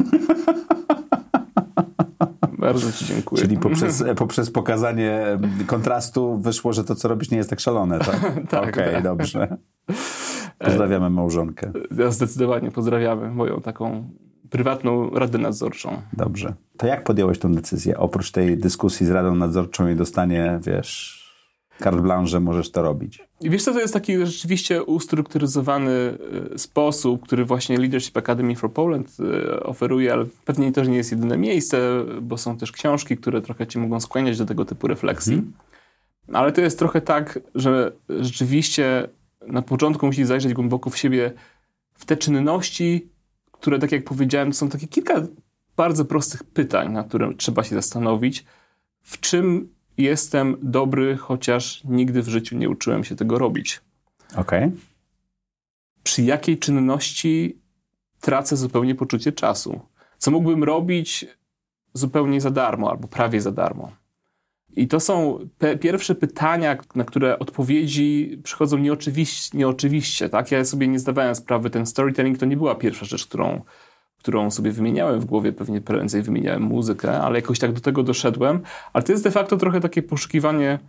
Bardzo Ci dziękuję.
Czyli poprzez, poprzez pokazanie kontrastu wyszło, że to, co robisz, nie jest tak szalone, tak? [LAUGHS] tak Okej, okay, tak. dobrze. [LAUGHS] Pozdrawiamy małżonkę.
Zdecydowanie pozdrawiamy moją taką prywatną radę nadzorczą.
Dobrze. To jak podjąłeś tę decyzję? Oprócz tej dyskusji z radą nadzorczą i dostanie, wiesz, carte blanche, że możesz to robić.
I wiesz co, to jest taki rzeczywiście ustrukturyzowany y, sposób, który właśnie Leadership Academy for Poland y, oferuje, ale pewnie to nie jest jedyne miejsce, bo są też książki, które trochę cię mogą skłaniać do tego typu refleksji. Hmm. Ale to jest trochę tak, że rzeczywiście na początku musisz zajrzeć głęboko w siebie, w te czynności, które, tak jak powiedziałem, są takie kilka bardzo prostych pytań, na które trzeba się zastanowić. W czym jestem dobry, chociaż nigdy w życiu nie uczyłem się tego robić?
Okej. Okay.
Przy jakiej czynności tracę zupełnie poczucie czasu? Co mógłbym robić zupełnie za darmo albo prawie za darmo? I to są pierwsze pytania, na które odpowiedzi przychodzą nieoczywiście, nieoczywiście. Tak? Ja sobie nie zdawałem sprawy, ten storytelling to nie była pierwsza rzecz, którą, którą sobie wymieniałem w głowie, pewnie prędzej wymieniałem muzykę, ale jakoś tak do tego doszedłem. Ale to jest de facto trochę takie poszukiwanie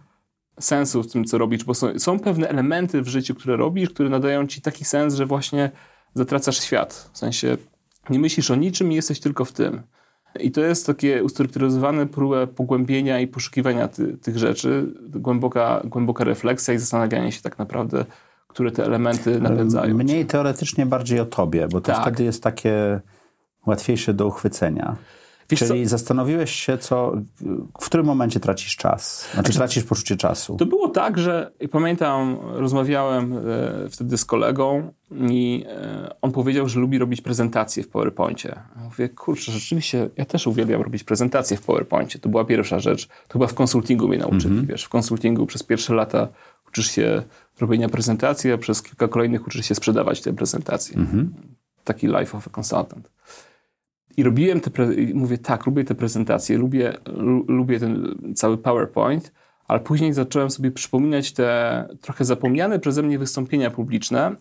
sensu w tym, co robisz, bo są, są pewne elementy w życiu, które robisz, które nadają ci taki sens, że właśnie zatracasz świat. W sensie nie myślisz o niczym i jesteś tylko w tym. I to jest takie ustrukturyzowane próbę pogłębienia i poszukiwania ty, tych rzeczy, głęboka, głęboka refleksja i zastanawianie się tak naprawdę, które te elementy napędzają.
Mniej teoretycznie, bardziej o tobie, bo to tak. wtedy jest takie łatwiejsze do uchwycenia. Wiesz Czyli co? zastanowiłeś się, co, w którym momencie tracisz czas? Znaczy, tracisz poczucie czasu.
To było tak, że pamiętam, rozmawiałem e, wtedy z kolegą i e, on powiedział, że lubi robić prezentacje w PowerPoincie. Mówię, kurczę, rzeczywiście, ja też uwielbiam robić prezentacje w PowerPoincie. To była pierwsza rzecz. To chyba w konsultingu mnie nauczyli, mm -hmm. wiesz. W konsultingu przez pierwsze lata uczysz się robienia prezentacji, a przez kilka kolejnych uczysz się sprzedawać te prezentacje. Mm -hmm. Taki life of a consultant. I robiłem te, mówię, tak, lubię te prezentacje, lubię, lubię ten cały PowerPoint, ale później zacząłem sobie przypominać te trochę zapomniane przeze mnie wystąpienia publiczne.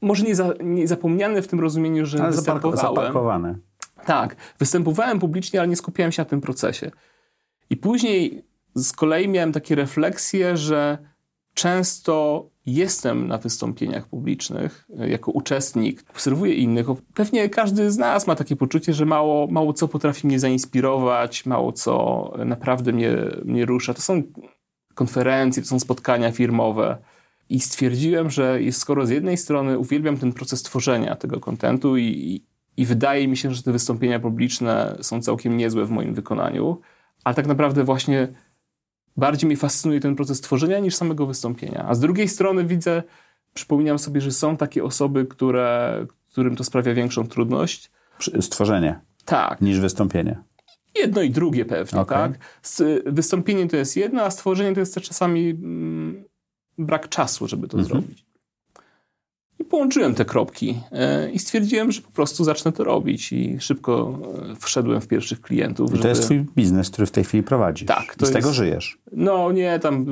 Może nie, za, nie zapomniane w tym rozumieniu, że ale występowałem.
Zapakowane.
Tak, występowałem publicznie, ale nie skupiałem się na tym procesie. I później z kolei miałem takie refleksje, że często jestem na wystąpieniach publicznych e, jako uczestnik, obserwuję innych. Pewnie każdy z nas ma takie poczucie, że mało, mało co potrafi mnie zainspirować, mało co naprawdę mnie, mnie rusza. To są konferencje, to są spotkania firmowe. I stwierdziłem, że skoro z jednej strony uwielbiam ten proces tworzenia tego kontentu i, i wydaje mi się, że te wystąpienia publiczne są całkiem niezłe w moim wykonaniu, ale tak naprawdę właśnie bardziej mnie fascynuje ten proces tworzenia niż samego wystąpienia. A z drugiej strony widzę, przypominam sobie, że są takie osoby, które, którym to sprawia większą trudność.
Stworzenie.
Tak.
Niż wystąpienie.
Jedno i drugie pewnie, okay. tak? Wystąpienie to jest jedno, a stworzenie to jest też czasami mm, brak czasu, żeby to mhm. zrobić. I połączyłem te kropki e, i stwierdziłem, że po prostu zacznę to robić. I szybko e, wszedłem w pierwszych klientów.
I to żeby... jest twój biznes, który w tej chwili prowadzisz.
Tak.
To z jest... tego żyjesz.
No nie, tam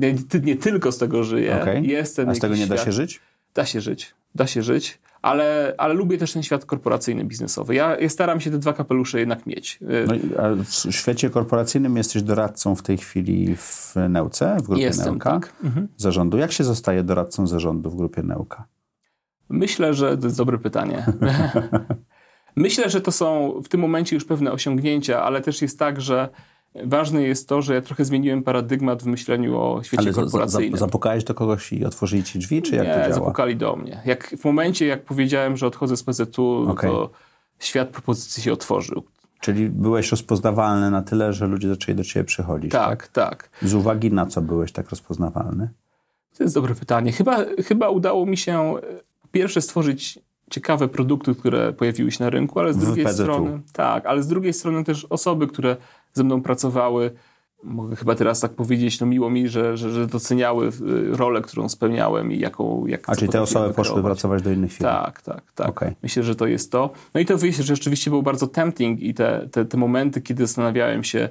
nie, nie tylko z tego żyję.
Okay.
Jest ten
A z tego nie da się żyć?
Da się żyć. Da się żyć. Ale, ale lubię też ten świat korporacyjny, biznesowy. Ja, ja staram się te dwa kapelusze jednak mieć.
E, no, a w świecie korporacyjnym jesteś doradcą w tej chwili w Neuce, w grupie
Jestem,
Neuka,
tak. Mhm.
zarządu. Jak się zostaje doradcą zarządu w grupie Neuka?
Myślę, że to jest dobre pytanie. [LAUGHS] Myślę, że to są w tym momencie już pewne osiągnięcia, ale też jest tak, że ważne jest to, że ja trochę zmieniłem paradygmat w myśleniu o świecie ale korporacyjnym.
Ale zapukałeś do kogoś i otworzyli ci drzwi, czy jak
Nie,
to działa?
zapukali do mnie. Jak, w momencie, jak powiedziałem, że odchodzę z PZU, okay. to świat propozycji się otworzył.
Czyli byłeś rozpoznawalny na tyle, że ludzie zaczęli do ciebie przychodzić.
Tak, tak,
tak. Z uwagi na co byłeś tak rozpoznawalny?
To jest dobre pytanie. Chyba, chyba udało mi się pierwsze stworzyć ciekawe produkty, które pojawiły się na rynku, ale z drugiej strony tak, ale z drugiej strony też osoby, które ze mną pracowały, mogę chyba teraz tak powiedzieć, no miło mi, że, że, że doceniały y, rolę, którą spełniałem i jaką... Jak,
A czyli te osoby poszły pracować do innych firm?
Tak, tak, tak. Okay. Myślę, że to jest to. No i to wyjście, że rzeczywiście był bardzo tempting i te, te, te momenty, kiedy zastanawiałem się,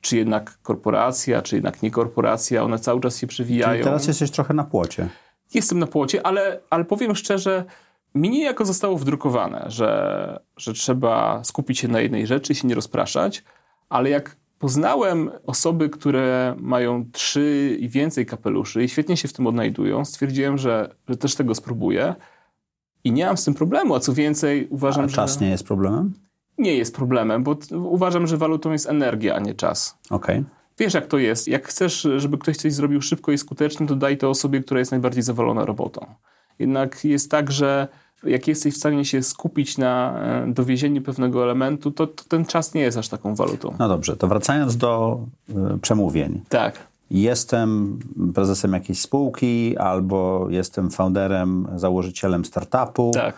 czy jednak korporacja, czy jednak nie korporacja, one cały czas się przewijają. Czyli
teraz jesteś trochę na płocie.
Jestem na płocie, ale, ale powiem szczerze, mi niejako zostało wdrukowane, że, że trzeba skupić się na jednej rzeczy i się nie rozpraszać, ale jak poznałem osoby, które mają trzy i więcej kapeluszy i świetnie się w tym odnajdują, stwierdziłem, że, że też tego spróbuję i nie mam z tym problemu, a co więcej uważam,
a czas
że...
nie jest problemem?
Nie jest problemem, bo uważam, że walutą jest energia, a nie czas.
Okej. Okay.
Wiesz, jak to jest. Jak chcesz, żeby ktoś coś zrobił szybko i skutecznie, to daj to osobie, która jest najbardziej zawalona robotą. Jednak jest tak, że jak jesteś w stanie się skupić na e, dowiezieniu pewnego elementu, to, to ten czas nie jest aż taką walutą.
No dobrze, to wracając do y, przemówień.
Tak.
Jestem prezesem jakiejś spółki albo jestem founderem, założycielem startupu.
Tak.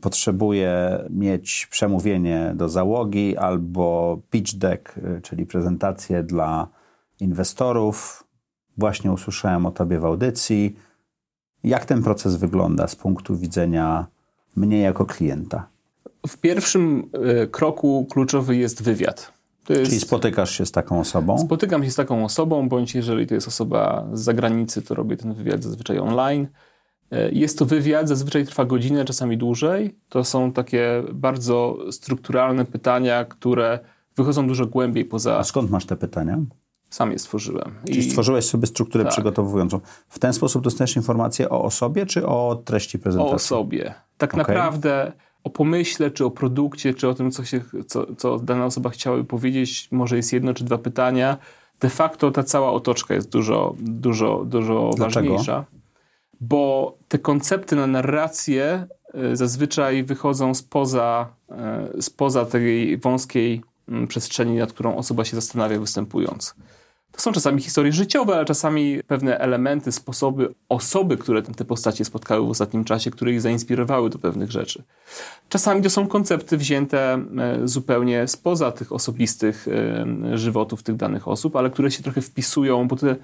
Potrzebuję mieć przemówienie do załogi albo pitch deck, y, czyli prezentację dla inwestorów. Właśnie usłyszałem o tobie w audycji. Jak ten proces wygląda z punktu widzenia mnie jako klienta?
W pierwszym y, kroku kluczowy jest wywiad.
Jest, Czyli spotykasz się z taką osobą?
Spotykam się z taką osobą, bądź jeżeli to jest osoba z zagranicy, to robię ten wywiad zazwyczaj online. Y, jest to wywiad, zazwyczaj trwa godzinę, czasami dłużej. To są takie bardzo strukturalne pytania, które wychodzą dużo głębiej poza.
A skąd masz te pytania?
Sam je stworzyłem.
Czyli I... stworzyłeś sobie strukturę tak. przygotowującą. W ten sposób dostajesz informacje o osobie, czy o treści prezentacji?
O osobie. Tak okay. naprawdę o pomyśle, czy o produkcie, czy o tym, co, się, co, co dana osoba chciałaby powiedzieć, może jest jedno czy dwa pytania. De facto ta cała otoczka jest dużo, dużo, dużo ważniejsza. Bo te koncepty na narrację y, zazwyczaj wychodzą spoza, y, spoza tej wąskiej mm, przestrzeni, nad którą osoba się zastanawia występując. To są czasami historie życiowe, ale czasami pewne elementy, sposoby, osoby, które te postacie spotkały w ostatnim czasie, które ich zainspirowały do pewnych rzeczy. Czasami to są koncepty wzięte e, zupełnie spoza tych osobistych e, żywotów tych danych osób, ale które się trochę wpisują, bo te,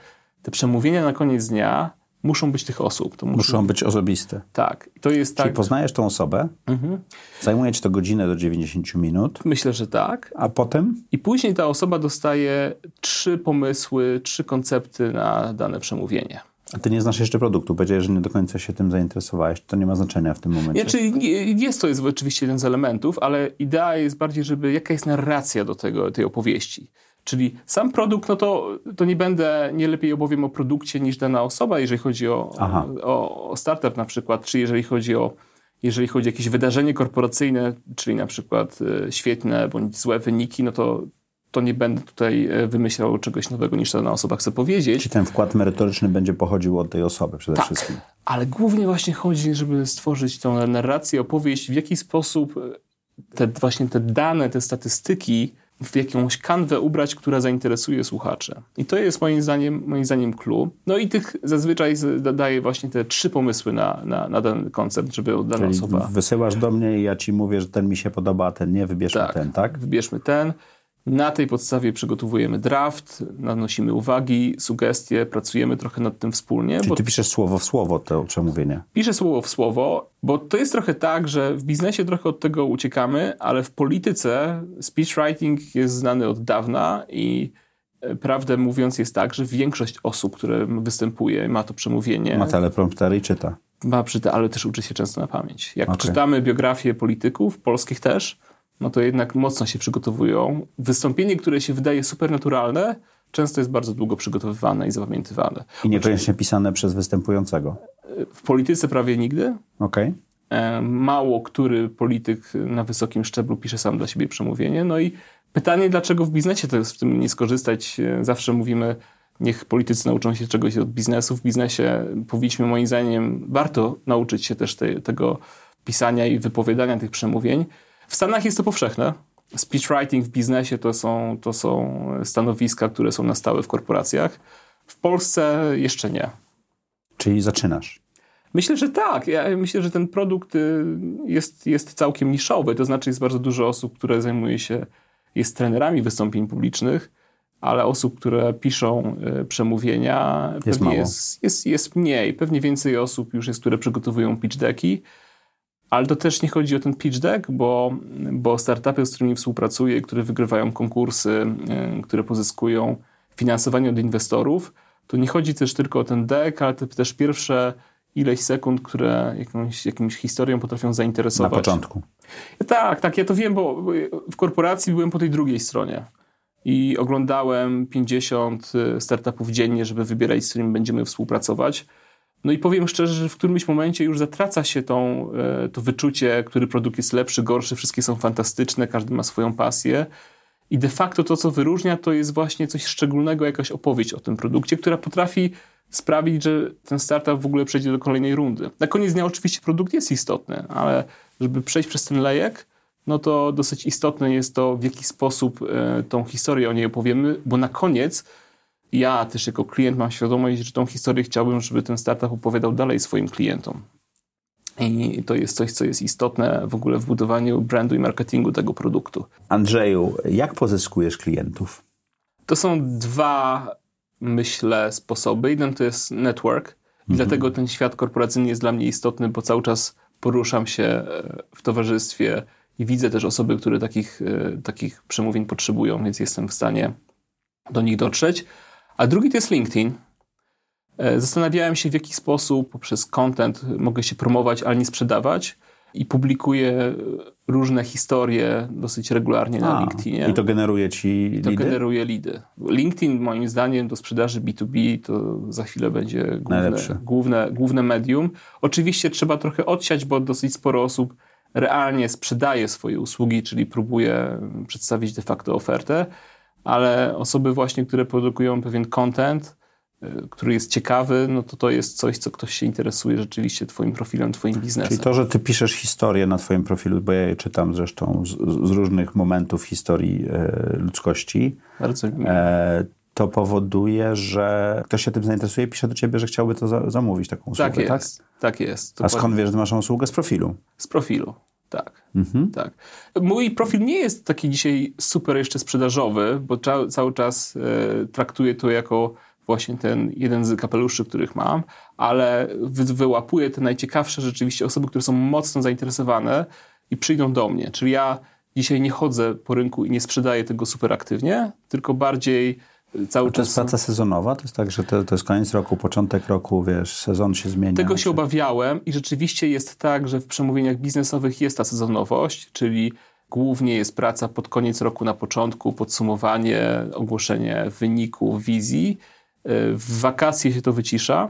te przemówienia na koniec dnia muszą być tych osób.
To muszą, muszą być osobiste.
Tak. To jest
Czyli
tak.
poznajesz tą osobę, mhm. zajmuje ci to godzinę do 90 minut.
Myślę, że tak.
A potem?
I później ta osoba dostaje trzy pomysły, trzy koncepty na dane przemówienie.
A ty nie znasz jeszcze produktu. Powiedziałeś, że nie do końca się tym zainteresowałeś. To nie ma znaczenia w tym momencie.
Znaczy, jest to jest oczywiście jeden z elementów, ale idea jest bardziej, żeby jaka jest narracja do tego, tej opowieści. Czyli sam produkt, no to, to nie będę, nie lepiej opowiem o produkcie niż dana osoba, jeżeli chodzi o, o, o startup na przykład, czy jeżeli chodzi o jeżeli chodzi o jakieś wydarzenie korporacyjne, czyli na przykład y, świetne bądź złe wyniki, no to, to nie będę tutaj e, wymyślał czegoś nowego, niż dana osoba chce powiedzieć.
Czy ten wkład merytoryczny będzie pochodził od tej osoby przede
tak,
wszystkim?
ale głównie właśnie chodzi, żeby stworzyć tą narrację, opowieść, w jaki sposób e, te właśnie te dane, te statystyki w jakąś kanwę ubrać, która zainteresuje słuchaczy. I to jest moim zdaniem, moim zdaniem clue. No i tych zazwyczaj daje właśnie te trzy pomysły na, na, na ten koncept, żeby dana Czyli osoba...
wysyłasz do mnie i ja ci mówię, że ten mi się podoba, a ten nie, wybierzmy
tak,
ten, tak?
wybierzmy ten. Na tej podstawie przygotowujemy draft, nanosimy uwagi, sugestie, pracujemy trochę nad tym wspólnie.
Czyli bo... ty piszesz słowo w słowo to przemówienie?
Piszę słowo w słowo, bo to jest trochę tak, że w biznesie trochę od tego uciekamy, ale w polityce speechwriting jest znany od dawna i e, prawdę mówiąc jest tak, że większość osób, które występuje, ma to przemówienie.
Ma telepromptery i czyta.
Ma czyta, ale też uczy się często na pamięć. Jak okay. czytamy biografie polityków, polskich też, no to jednak mocno się przygotowują. Wystąpienie, które się wydaje supernaturalne, często jest bardzo długo przygotowywane i zapamiętywane.
I niekoniecznie pisane przez występującego.
W polityce prawie nigdy.
Okej.
Okay. Mało który polityk na wysokim szczeblu pisze sam dla siebie przemówienie. No i pytanie, dlaczego w biznesie to jest w tym nie skorzystać? Zawsze mówimy, niech politycy nauczą się czegoś od biznesu. W biznesie powinniśmy, moim zdaniem, warto nauczyć się też te, tego pisania i wypowiadania tych przemówień. W Stanach jest to powszechne. Speechwriting w biznesie to są, to są stanowiska, które są na stałe w korporacjach. W Polsce jeszcze nie.
Czyli zaczynasz?
Myślę, że tak. Ja myślę, że ten produkt y, jest, jest całkiem niszowy. To znaczy, jest bardzo dużo osób, które zajmuje się, jest trenerami wystąpień publicznych, ale osób, które piszą y, przemówienia,
jest,
pewnie
mało.
Jest, jest, jest mniej. Pewnie więcej osób już jest, które przygotowują pitch decki. Ale to też nie chodzi o ten pitch deck, bo, bo startupy, z którymi współpracuję, które wygrywają konkursy, y, które pozyskują finansowanie od inwestorów, to nie chodzi też tylko o ten deck, ale też pierwsze ileś sekund, które jakąś, jakimś historią potrafią zainteresować.
Na początku.
Tak, tak, ja to wiem, bo w korporacji byłem po tej drugiej stronie i oglądałem 50 y, startupów dziennie, żeby wybierać, z którymi będziemy współpracować. No i powiem szczerze, że w którymś momencie już zatraca się tą, e, to wyczucie, który produkt jest lepszy, gorszy, wszystkie są fantastyczne, każdy ma swoją pasję. I de facto to, co wyróżnia, to jest właśnie coś szczególnego, jakaś opowieść o tym produkcie, która potrafi sprawić, że ten startup w ogóle przejdzie do kolejnej rundy. Na koniec dnia oczywiście produkt jest istotny, ale żeby przejść przez ten lejek, no to dosyć istotne jest to, w jaki sposób e, tą historię o niej opowiemy, bo na koniec ja też jako klient mam świadomość, że tą historię chciałbym, żeby ten startup opowiadał dalej swoim klientom. I to jest coś, co jest istotne w ogóle w budowaniu brandu i marketingu tego produktu.
Andrzeju, jak pozyskujesz klientów?
To są dwa, myślę, sposoby. Jeden to jest network. Mhm. Dlatego ten świat korporacyjny jest dla mnie istotny, bo cały czas poruszam się e, w towarzystwie i widzę też osoby, które takich, e, takich przemówień potrzebują, więc jestem w stanie do nich dotrzeć. A drugi to jest LinkedIn. E, zastanawiałem się, w jaki sposób poprzez content mogę się promować, ale nie sprzedawać. I publikuję różne historie dosyć regularnie na A, LinkedInie.
I to generuje ci lidy?
To generuje lidy. LinkedIn moim zdaniem do sprzedaży B2B to za chwilę będzie główne, główne, główne medium. Oczywiście trzeba trochę odsiać, bo dosyć sporo osób realnie sprzedaje swoje usługi, czyli próbuje przedstawić de facto ofertę ale osoby właśnie, które produkują pewien content, y, który jest ciekawy, no to to jest coś, co ktoś się interesuje rzeczywiście twoim profilem, twoim biznesem.
Czyli to, że ty piszesz historię na twoim profilu, bo ja je czytam zresztą z, z różnych momentów historii e, ludzkości.
Bardzo e,
to powoduje, że ktoś się tym zainteresuje, pisze do ciebie, że chciałby to za, zamówić, taką usługę,
tak? Jest, tak, tak jest.
A skąd wiesz, że masz usługę z profilu?
Z profilu. Tak, mhm. tak. Mój profil nie jest taki dzisiaj super jeszcze sprzedażowy, bo cały czas e, traktuję to jako właśnie ten jeden z kapeluszy, których mam, ale wy, wyłapuję te najciekawsze rzeczywiście osoby, które są mocno zainteresowane i przyjdą do mnie. Czyli ja dzisiaj nie chodzę po rynku i nie sprzedaję tego super aktywnie, tylko bardziej cały
A to
czas...
jest praca sezonowa? To jest tak, że to, to jest koniec roku, początek roku, wiesz, sezon się zmienia?
Tego się czy... obawiałem i rzeczywiście jest tak, że w przemówieniach biznesowych jest ta sezonowość, czyli Głównie jest praca pod koniec roku, na początku, podsumowanie, ogłoszenie wyników, wizji. W wakacje się to wycisza.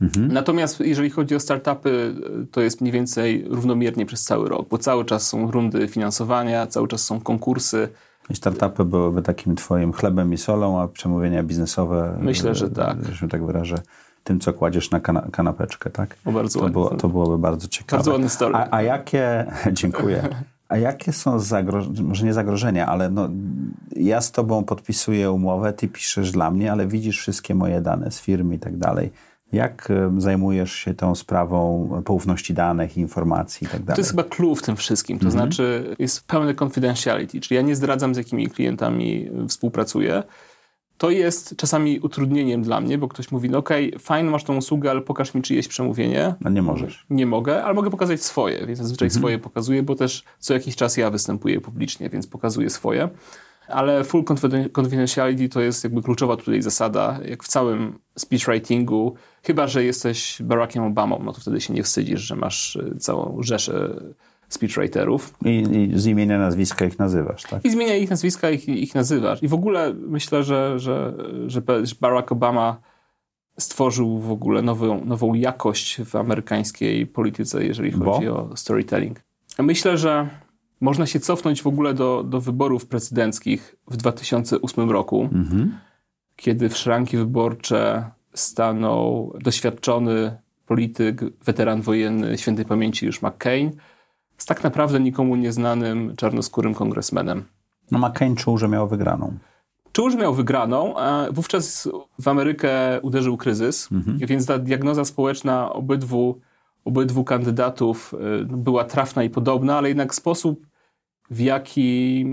Mhm. Natomiast jeżeli chodzi o startupy, to jest mniej więcej równomiernie przez cały rok, bo cały czas są rundy finansowania, cały czas są konkursy.
Startupy byłyby takim twoim chlebem i solą, a przemówienia biznesowe...
Myślę, że tak.
Że się tak wyrażę tym, co kładziesz na kana kanapeczkę, tak?
O, bardzo
to, było, to byłoby bardzo ciekawe.
Bardzo ładny story.
A, a jakie... [LAUGHS] Dziękuję. A jakie są zagrożenia, może nie zagrożenia, ale no, ja z tobą podpisuję umowę, ty piszesz dla mnie, ale widzisz wszystkie moje dane z firmy i tak dalej. Jak zajmujesz się tą sprawą poufności danych, informacji i tak?
To jest chyba clue w tym wszystkim. To mhm. znaczy jest pełne confidentiality, czyli ja nie zdradzam z jakimi klientami współpracuję. To jest czasami utrudnieniem dla mnie, bo ktoś mówi, no okej, okay, fajnie masz tą usługę, ale pokaż mi czyjeś przemówienie.
A nie możesz.
Nie mogę, ale mogę pokazać swoje, więc zazwyczaj mhm. swoje pokazuję, bo też co jakiś czas ja występuję publicznie, więc pokazuję swoje. Ale full confidentiality to jest jakby kluczowa tutaj zasada, jak w całym speechwritingu, chyba, że jesteś Barackiem Obamą, no to wtedy się nie wstydzisz, że masz y, całą rzeszę speechwriterów.
I, I, z imienia nazwiska ich nazywasz, tak?
I z imienia ich nazwiska ich, ich nazywasz. I w ogóle myślę, że, że, że Barack Obama stworzył w ogóle nową, nową jakość w amerykańskiej polityce, jeżeli chodzi Bo? o storytelling. Myślę, że można się cofnąć w ogóle do, do wyborów prezydenckich w 2008 roku, mhm. kiedy w szranki wyborcze stanął doświadczony polityk, weteran wojenny świętej pamięci już McCain, z tak naprawdę nikomu nieznanym czarnoskórym kongresmenem.
No McCain czuł, że miał wygraną.
Czuł, że miał wygraną, a wówczas w Amerykę uderzył kryzys, mhm. więc ta diagnoza społeczna obydwu, obydwu kandydatów y, była trafna i podobna, ale jednak sposób, w jaki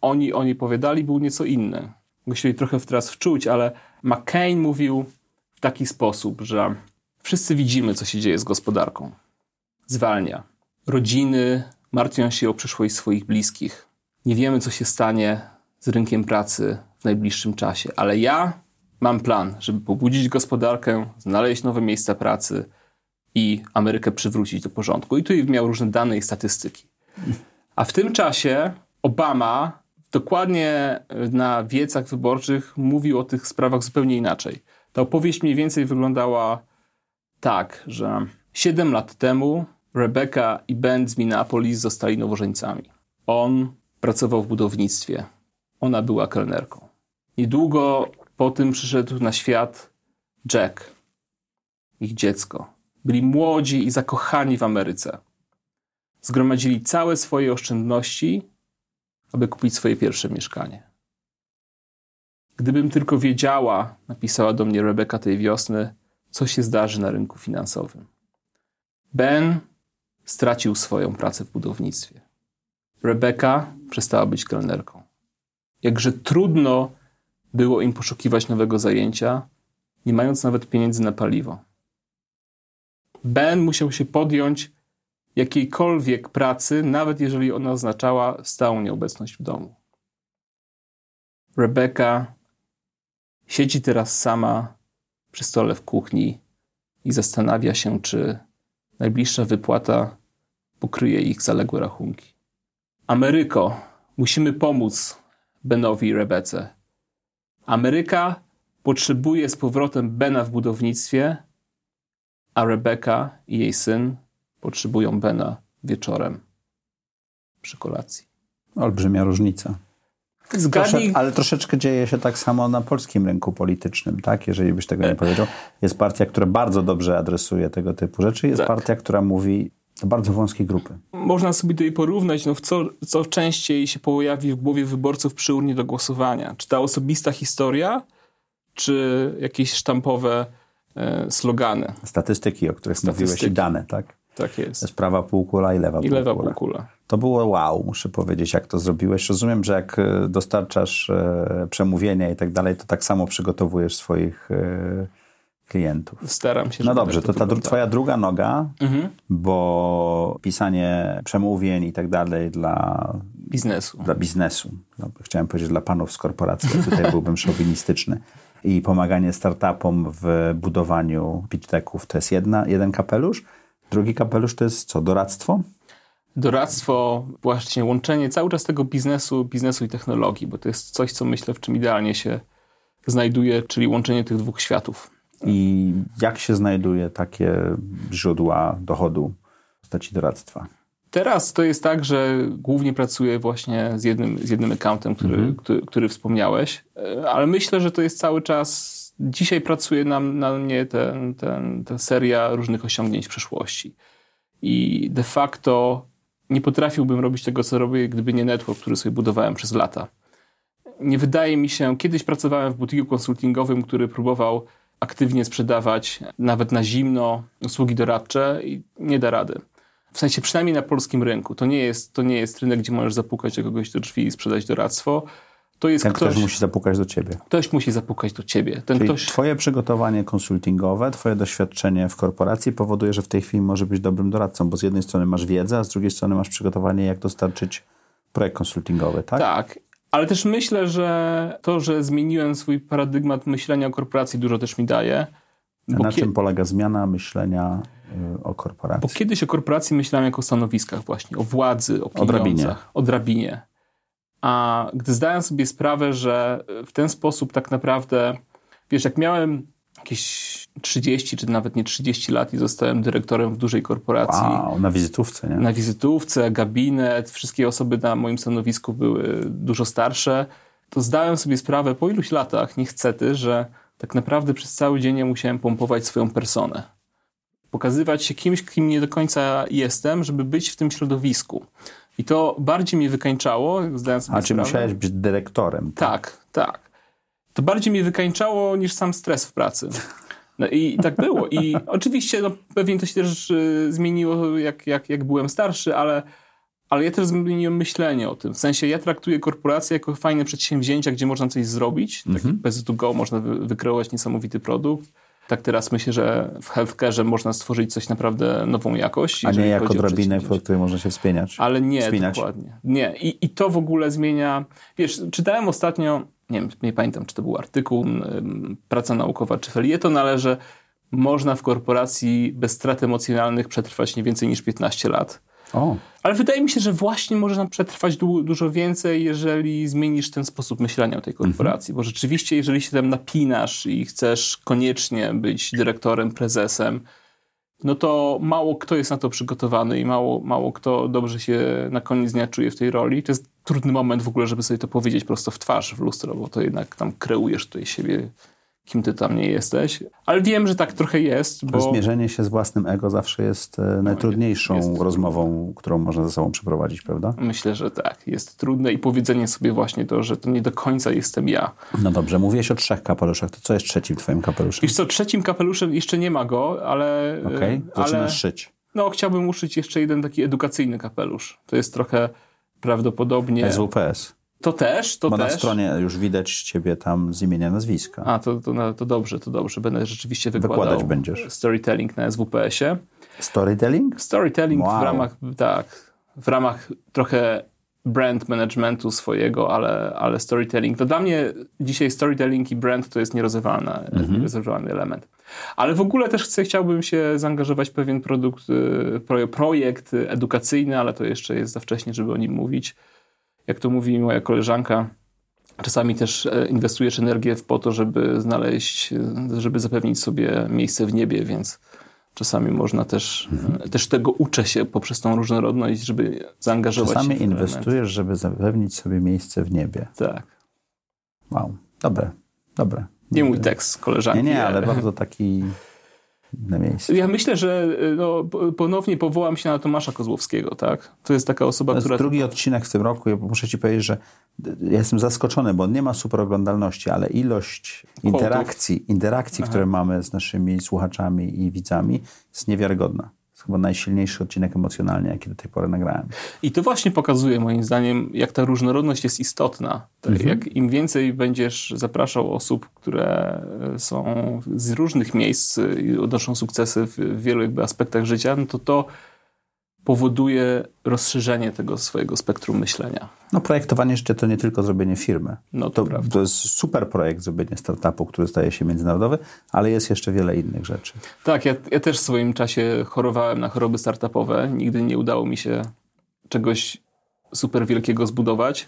oni oni powiadali, był nieco inny. Musieli trochę teraz wczuć, ale McCain mówił w taki sposób, że wszyscy widzimy, co się dzieje z gospodarką. Zwalnia rodziny martwią się o przyszłość swoich bliskich. Nie wiemy, co się stanie z rynkiem pracy w najbliższym czasie, ale ja mam plan, żeby pobudzić gospodarkę, znaleźć nowe miejsca pracy i Amerykę przywrócić do porządku. I tu miał różne dane i statystyki. A w tym czasie Obama dokładnie na wiecach wyborczych mówił o tych sprawach zupełnie inaczej. Ta opowieść mniej więcej wyglądała tak, że 7 lat temu Rebecca i Ben z Minneapolis zostali nowożeńcami. On pracował w budownictwie. Ona była kelnerką. Niedługo po tym przyszedł na świat Jack, ich dziecko. Byli młodzi i zakochani w Ameryce. Zgromadzili całe swoje oszczędności, aby kupić swoje pierwsze mieszkanie. Gdybym tylko wiedziała, napisała do mnie Rebecca tej wiosny, co się zdarzy na rynku finansowym. Ben stracił swoją pracę w budownictwie. Rebeka przestała być kelnerką. Jakże trudno było im poszukiwać nowego zajęcia, nie mając nawet pieniędzy na paliwo. Ben musiał się podjąć jakiejkolwiek pracy, nawet jeżeli ona oznaczała stałą nieobecność w domu. Rebeka siedzi teraz sama przy stole w kuchni i zastanawia się, czy najbliższa wypłata pokryje ich zaległe rachunki. Ameryko, musimy pomóc Benowi i Rebece. Ameryka potrzebuje z powrotem Bena w budownictwie, a Rebeka i jej syn potrzebują Bena wieczorem przy kolacji.
Olbrzymia różnica. Trosze, ale troszeczkę dzieje się tak samo na polskim rynku politycznym, tak? Jeżeli byś tego nie powiedział. Jest partia, która bardzo dobrze adresuje tego typu rzeczy, jest tak. partia, która mówi do bardzo wąskiej grupy.
Można sobie tutaj porównać, no, co, co częściej się pojawi w głowie wyborców przy urnie do głosowania. Czy ta osobista historia, czy jakieś sztampowe e, slogany.
Statystyki, o których Statystyki. mówiłeś i dane, tak?
Tak jest.
Jest prawa półkula i lewa
I
półkula.
lewa półkula.
To było wow, muszę powiedzieć, jak to zrobiłeś. Rozumiem, że jak e, dostarczasz e, przemówienia i tak dalej, to tak samo przygotowujesz swoich e, klientów.
Staram się.
No dobrze, to, to ta twoja druga noga, mhm. bo pisanie przemówień i tak dalej dla
biznesu.
Dla biznesu. No, chciałem powiedzieć dla panów z korporacji, tutaj byłbym szowinistyczny. I pomaganie startupom w budowaniu pitch decków to jest jedna, jeden kapelusz. Drugi kapelusz to jest co? Doradztwo?
doradztwo, właśnie łączenie cały czas tego biznesu, biznesu i technologii, bo to jest coś, co myślę, w czym idealnie się znajduje, czyli łączenie tych dwóch światów.
I jak się znajduje takie źródła dochodu w postaci doradztwa?
Teraz to jest tak, że głównie pracuję właśnie z jednym, z jednym accountem, który, mhm. który, który, wspomniałeś, e, ale myślę, że to jest cały czas. Dzisiaj pracuje na, mnie ten, ten, ta seria różnych osiągnięć w przeszłości. I de facto nie potrafiłbym robić tego, co robię, gdyby nie network, który sobie budowałem przez lata. Nie wydaje mi się, kiedyś pracowałem w butiku konsultingowym, który próbował aktywnie sprzedawać, nawet na zimno, usługi doradcze i nie da rady. W sensie przynajmniej na polskim rynku. To nie jest, to nie jest rynek, gdzie możesz zapukać do kogoś do drzwi i sprzedać doradztwo. To jest
Ten
ktoś,
ktoś musi zapukać do ciebie.
Ktoś musi zapukać do ciebie.
Ten
Czyli ktoś...
twoje przygotowanie konsultingowe, twoje doświadczenie w korporacji powoduje, że w tej chwili może być dobrym doradcą, bo z jednej strony masz wiedzę, a z drugiej strony masz przygotowanie, jak dostarczyć projekt konsultingowy, tak?
Tak. Ale też myślę, że to, że zmieniłem swój paradygmat myślenia o korporacji dużo też mi daje.
Na czym polega zmiana myślenia y, o korporacji?
Bo kiedyś o korporacji myślałem jako o stanowiskach właśnie, o władzy, o pieniądzach, o drabinie. O drabinie. A gdy zdałem sobie sprawę, że w ten sposób tak naprawdę, wiesz, jak miałem jakieś 30 czy nawet nie 30 lat i zostałem dyrektorem w dużej korporacji.
Wow, na wizytówce, nie?
Na wizytówce, gabinet, wszystkie osoby na moim stanowisku były dużo starsze. To zdałem sobie sprawę po iluś latach, niechcety, że tak naprawdę przez cały dzień ja musiałem pompować swoją personę. Pokazywać się kimś, kim nie do końca jestem, żeby być w tym środowisku. I to bardziej mnie wykańczało, zdałem sobie
A czy musiałeś być dyrektorem?
Tak, tak. tak. To bardziej mnie wykańczało niż sam stres w pracy. No i tak było. I oczywiście no, pewnie to się też y, zmieniło, jak, jak, jak byłem starszy, ale, ale ja też zmieniłem myślenie o tym. W sensie ja traktuję korporacje jako fajne przedsięwzięcia, gdzie można coś zrobić. Tak mhm. bez go można wy, wykreować niesamowity produkt. Tak teraz myślę, że w healthcare można stworzyć coś naprawdę nową jakość.
A nie jako drabinę, po której można się wspinać.
Ale nie, Wspinać. dokładnie. Nie. I, I to w ogóle zmienia... Wiesz, czytałem ostatnio nie wiem, nie pamiętam, czy to był artykuł, praca naukowa, czy felieton, ale że można w korporacji bez strat emocjonalnych przetrwać nie więcej niż 15 lat. O. Ale wydaje mi się, że właśnie może nam przetrwać du dużo więcej, jeżeli zmienisz ten sposób myślenia o tej korporacji. Mhm. Bo rzeczywiście, jeżeli się tam napinasz i chcesz koniecznie być dyrektorem, prezesem, no to mało kto jest na to przygotowany i mało, mało kto dobrze się na koniec dnia czuje w tej roli. To jest trudny moment w ogóle, żeby sobie to powiedzieć prosto w twarz, w lustro, bo to jednak tam kreujesz tutaj siebie kim ty tam nie jesteś. Ale wiem, że tak trochę jest, bo...
Zmierzenie się z własnym ego zawsze jest no, najtrudniejszą jest rozmową, którą można ze sobą przeprowadzić, prawda?
Myślę, że tak. Jest trudne i powiedzenie sobie właśnie to, że to nie do końca jestem ja.
No dobrze, mówiłeś o trzech kapeluszach. To co jest trzecim twoim kapeluszem?
Wiesz co, trzecim kapeluszem jeszcze nie ma go, ale...
Okej, okay. zaczynasz ale, szyć.
No, chciałbym uszyć jeszcze jeden taki edukacyjny kapelusz. To jest trochę prawdopodobnie...
SWPS.
To też, to
Bo
też.
na stronie już widać ciebie tam z imienia, nazwiska.
A, to, to, no, to dobrze, to dobrze. Będę rzeczywiście wykładał
Wykładać będziesz.
storytelling na SWPS-ie.
Storytelling?
Storytelling wow. w ramach, tak, w ramach trochę brand managementu swojego, ale, ale storytelling. To dla mnie dzisiaj storytelling i brand to jest nierozerwalny, mhm. nierozerwalny element. Ale w ogóle też chcę, chciałbym się zaangażować w pewien produkt, y, projekt edukacyjny, ale to jeszcze jest za wcześnie, żeby o nim mówić jak to mówi moja koleżanka, czasami też e, inwestujesz energię po to, żeby znaleźć, e, żeby zapewnić sobie miejsce w niebie, więc czasami można też, mhm. też tego uczę się poprzez tą różnorodność, żeby zaangażować
czasami
się
Czasami inwestujesz, żeby zapewnić sobie miejsce w niebie.
Tak.
Wow, dobre, dobre.
Nie mój tekst, koleżanki.
Nie, nie, ale bardzo taki na miejscu.
Ja myślę, że y, no, ponownie powołam się na Tomasza Kozłowskiego, tak? To jest taka osoba,
to
jest która...
drugi odcinek w tym roku, ja muszę ci powiedzieć, że ja jestem zaskoczony, bo on nie ma super oglądalności, ale ilość interakcji, interakcji które mamy z naszymi słuchaczami i widzami jest niewiarygodna chyba najsilniejszy odcinek emocjonalnie, jaki do tej pory nagrałem.
I to właśnie pokazuje moim zdaniem, jak ta różnorodność jest istotna. Mhm. Jak im więcej będziesz zapraszał osób, które są z różnych miejsc i odnoszą sukcesy w wielu jakby aspektach życia, no to to powoduje rozszerzenie tego swojego spektrum myślenia.
No projektowanie życia to nie tylko zrobienie firmy.
No to,
to, to, jest super projekt zrobienie startupu, który staje się międzynarodowy, ale jest jeszcze wiele innych rzeczy.
Tak, ja, ja też w swoim czasie chorowałem na choroby startupowe. Nigdy nie udało mi się czegoś super wielkiego zbudować.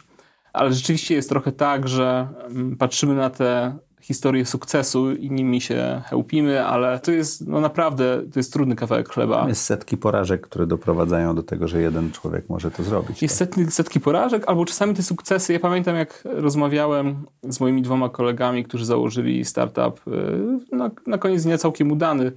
Ale rzeczywiście jest trochę tak, że mm, patrzymy na te historie sukcesu i nimi się chełpimy, ale to jest no naprawdę, to jest trudny kawałek chleba.
Jest setki porażek, które doprowadzają do tego, że jeden człowiek może to zrobić.
Jest tak? setki, setki porażek, albo czasami te sukcesy. Ja pamiętam, jak rozmawiałem z moimi dwoma kolegami, którzy założyli startup, y, na, na koniec dnia całkiem udany,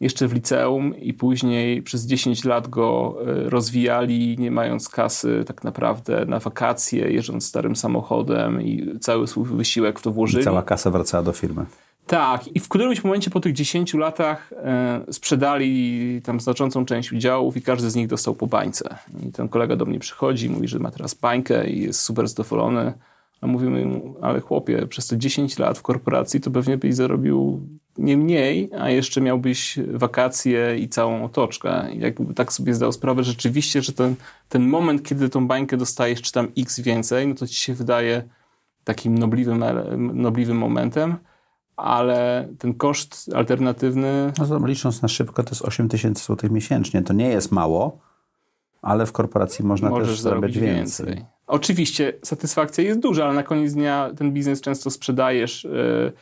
jeszcze w liceum i później przez 10 lat go e, rozwijali, nie mając kasy tak naprawdę na wakacje, jeżdżąc starym samochodem i cały swój wysiłek w to włożyli. I
cała kasa wracała do firmy.
Tak, i w którymś momencie po tych 10 latach e, sprzedali tam znaczącą część udziałów i każdy z nich dostał po bańce. I ten kolega do mnie przychodzi, mówi, że ma teraz bańkę i jest super zadowolony. A mówimy mu, ale chłopie, przez te 10 lat w korporacji to pewnie byś zarobił nie mniej, a jeszcze miałbyś wakacje i całą otoczkę. Jakby tak sobie zdał sprawę rzeczywiście, że ten, ten moment, kiedy tą bańkę dostajesz, czy tam x więcej, no to ci się wydaje takim nobliwym, nobliwym momentem, ale ten koszt alternatywny...
No to licząc na szybko, to jest 8 tysięcy złotych miesięcznie. To nie jest mało, ale w korporacji można też zarobić więcej. więcej.
Oczywiście satysfakcja jest duża, ale na koniec dnia ten biznes często sprzedajesz. Yy,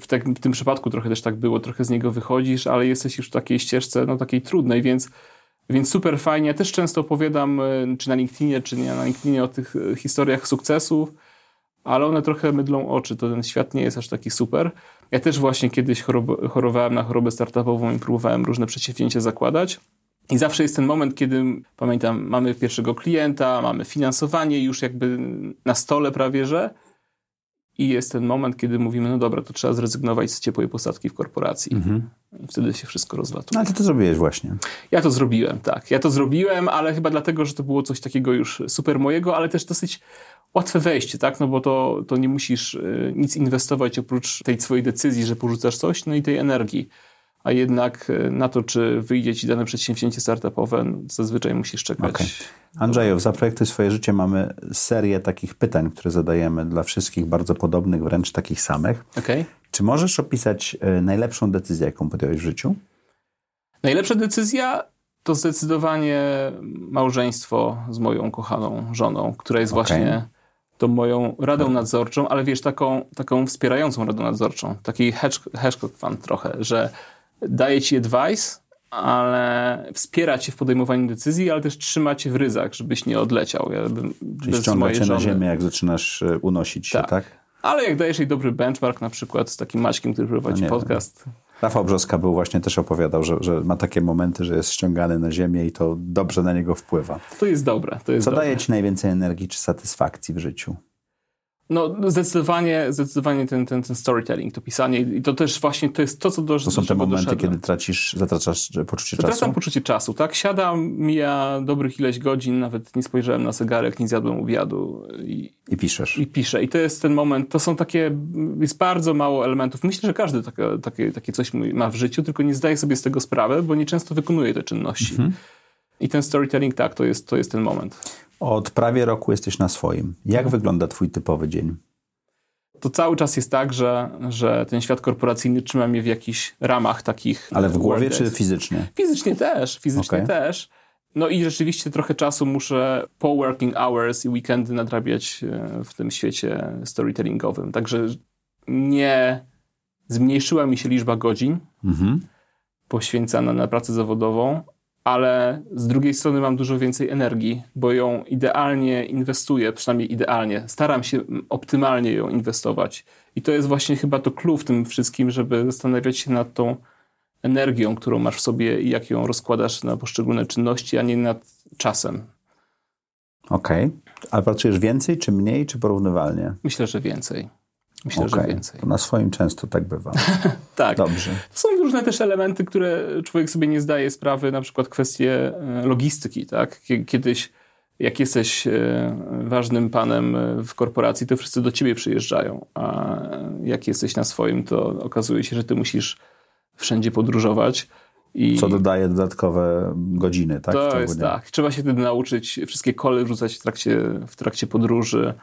w, te, w tym przypadku trochę też tak było, trochę z niego wychodzisz, ale jesteś już w takiej ścieżce, no takiej trudnej, więc, więc super fajnie. Ja też często opowiadam, e, czy na LinkedInie, czy nie na LinkedInie o tych e, historiach sukcesów, ale one trochę mydlą oczy, to ten świat nie jest aż taki super. Ja też właśnie kiedyś chorob, chorowałem na chorobę startupową i próbowałem różne przedsięwzięcia zakładać. I zawsze jest ten moment, kiedy, pamiętam, mamy pierwszego klienta, mamy finansowanie już jakby na stole prawie, że i jest ten moment, kiedy mówimy, no dobra, to trzeba zrezygnować z ciepłej posadki w korporacji. Mhm. Wtedy się wszystko rozlatuje.
No ale ty to zrobiłeś właśnie.
Ja to zrobiłem, tak. Ja to zrobiłem, ale chyba dlatego, że to było coś takiego już super mojego, ale też dosyć łatwe wejście, tak? No bo to, to nie musisz y, nic inwestować oprócz tej swojej decyzji, że porzucasz coś, no i tej energii a jednak e, na to, czy wyjdzie ci dane przedsięwzięcie startupowe, zazwyczaj musisz czekać. Okay.
Andrzeju, w Zaprojektuj swoje życie mamy serię takich pytań, które zadajemy dla wszystkich bardzo podobnych, wręcz takich samych.
Okay.
Czy możesz opisać e, najlepszą decyzję, jaką podjąłeś w życiu?
Najlepsza decyzja to zdecydowanie małżeństwo z moją kochaną żoną, która jest okay. właśnie tą moją radą nadzorczą, ale wiesz, taką, taką wspierającą radą nadzorczą, taki hedgehog fund trochę, że daje ci advice, ale wspiera cię w podejmowaniu decyzji, ale też trzyma cię w ryzach, żebyś nie odleciał. Ja
Czyli ściąga cię żony... na ziemię, jak zaczynasz e, unosić się, tak? tak?
Ale jak dajesz jej dobry benchmark, na przykład z takim Maćkiem, który prowadzi no podcast.
Rafał Brzoska był właśnie też opowiadał, że, że, ma takie momenty, że jest ściągany na ziemię i to dobrze na niego wpływa.
To jest dobre. To jest
Co
dobre.
daje ci najwięcej energii czy satysfakcji w życiu?
No, zdecydowanie, zdecydowanie ten, ten, ten storytelling, to pisanie i to też właśnie to jest to, co do
To są te momenty, doszedłem. kiedy tracisz, zatraczasz poczucie czasu?
Zatracam poczucie czasu, tak? Siadam, mija dobrych ileś godzin, nawet nie spojrzałem na zegarek, nie zjadłem obiadu. I,
I piszesz.
I piszę. I to jest ten moment, to są takie, jest bardzo mało elementów. Myślę, że każdy takie, takie, takie coś ma w życiu, tylko nie zdaje sobie z tego sprawy, bo nieczęsto wykonuje te czynności. Mhm. I ten storytelling, tak, to jest, to jest ten moment.
Od prawie roku jesteś na swoim. Jak wygląda twój typowy dzień?
To cały czas jest tak, że, że ten świat korporacyjny trzyma mnie w jakichś ramach takich.
Ale w głowie czy fizycznie?
Fizycznie też, fizycznie okay. też. No i rzeczywiście trochę czasu muszę po working hours i weekendy nadrabiać e, w tym świecie storytellingowym. Także nie zmniejszyła mi się liczba godzin mhm. poświęcana na pracę zawodową, ale z drugiej strony mam dużo więcej energii, bo ją idealnie inwestuję, przynajmniej idealnie. Staram się optymalnie ją inwestować. I to jest właśnie chyba to clue w tym wszystkim, żeby zastanawiać się nad tą energią, którą masz w sobie i jak ją rozkładasz na poszczególne czynności, a nie nad czasem.
Okej. Okay. Ale pracujesz więcej, czy mniej, czy porównywalnie?
Myślę, że więcej. Myślę, okay. że więcej.
To na swoim często tak bywa. [LAUGHS]
tak.
Dobrze.
Są różne też elementy, które człowiek sobie nie zdaje sprawy, na przykład kwestie e, logistyki. Tak? Kiedyś, jak jesteś e, ważnym panem e, w korporacji, to wszyscy do ciebie przyjeżdżają, a jak jesteś na swoim, to okazuje się, że ty musisz wszędzie podróżować.
I Co dodaje dodatkowe godziny, tak?
To jest tak. Trzeba się wtedy nauczyć wszystkie kole wrzucać w trakcie, w trakcie podróży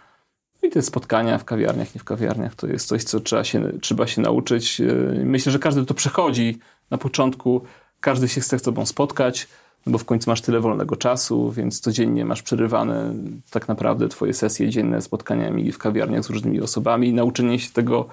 i te spotkania w kawiarniach, nie w kawiarniach, to jest coś, co trzeba się, trzeba się nauczyć. Myślę, że każdy to przechodzi na początku. Każdy się chce z tobą spotkać. no bo w końcu masz tyle wolnego czasu, więc codziennie masz przerywane tak naprawdę twoje sesje dzienne spotkaniami w kawiarniach z różnymi osobami. Nauczenie się tego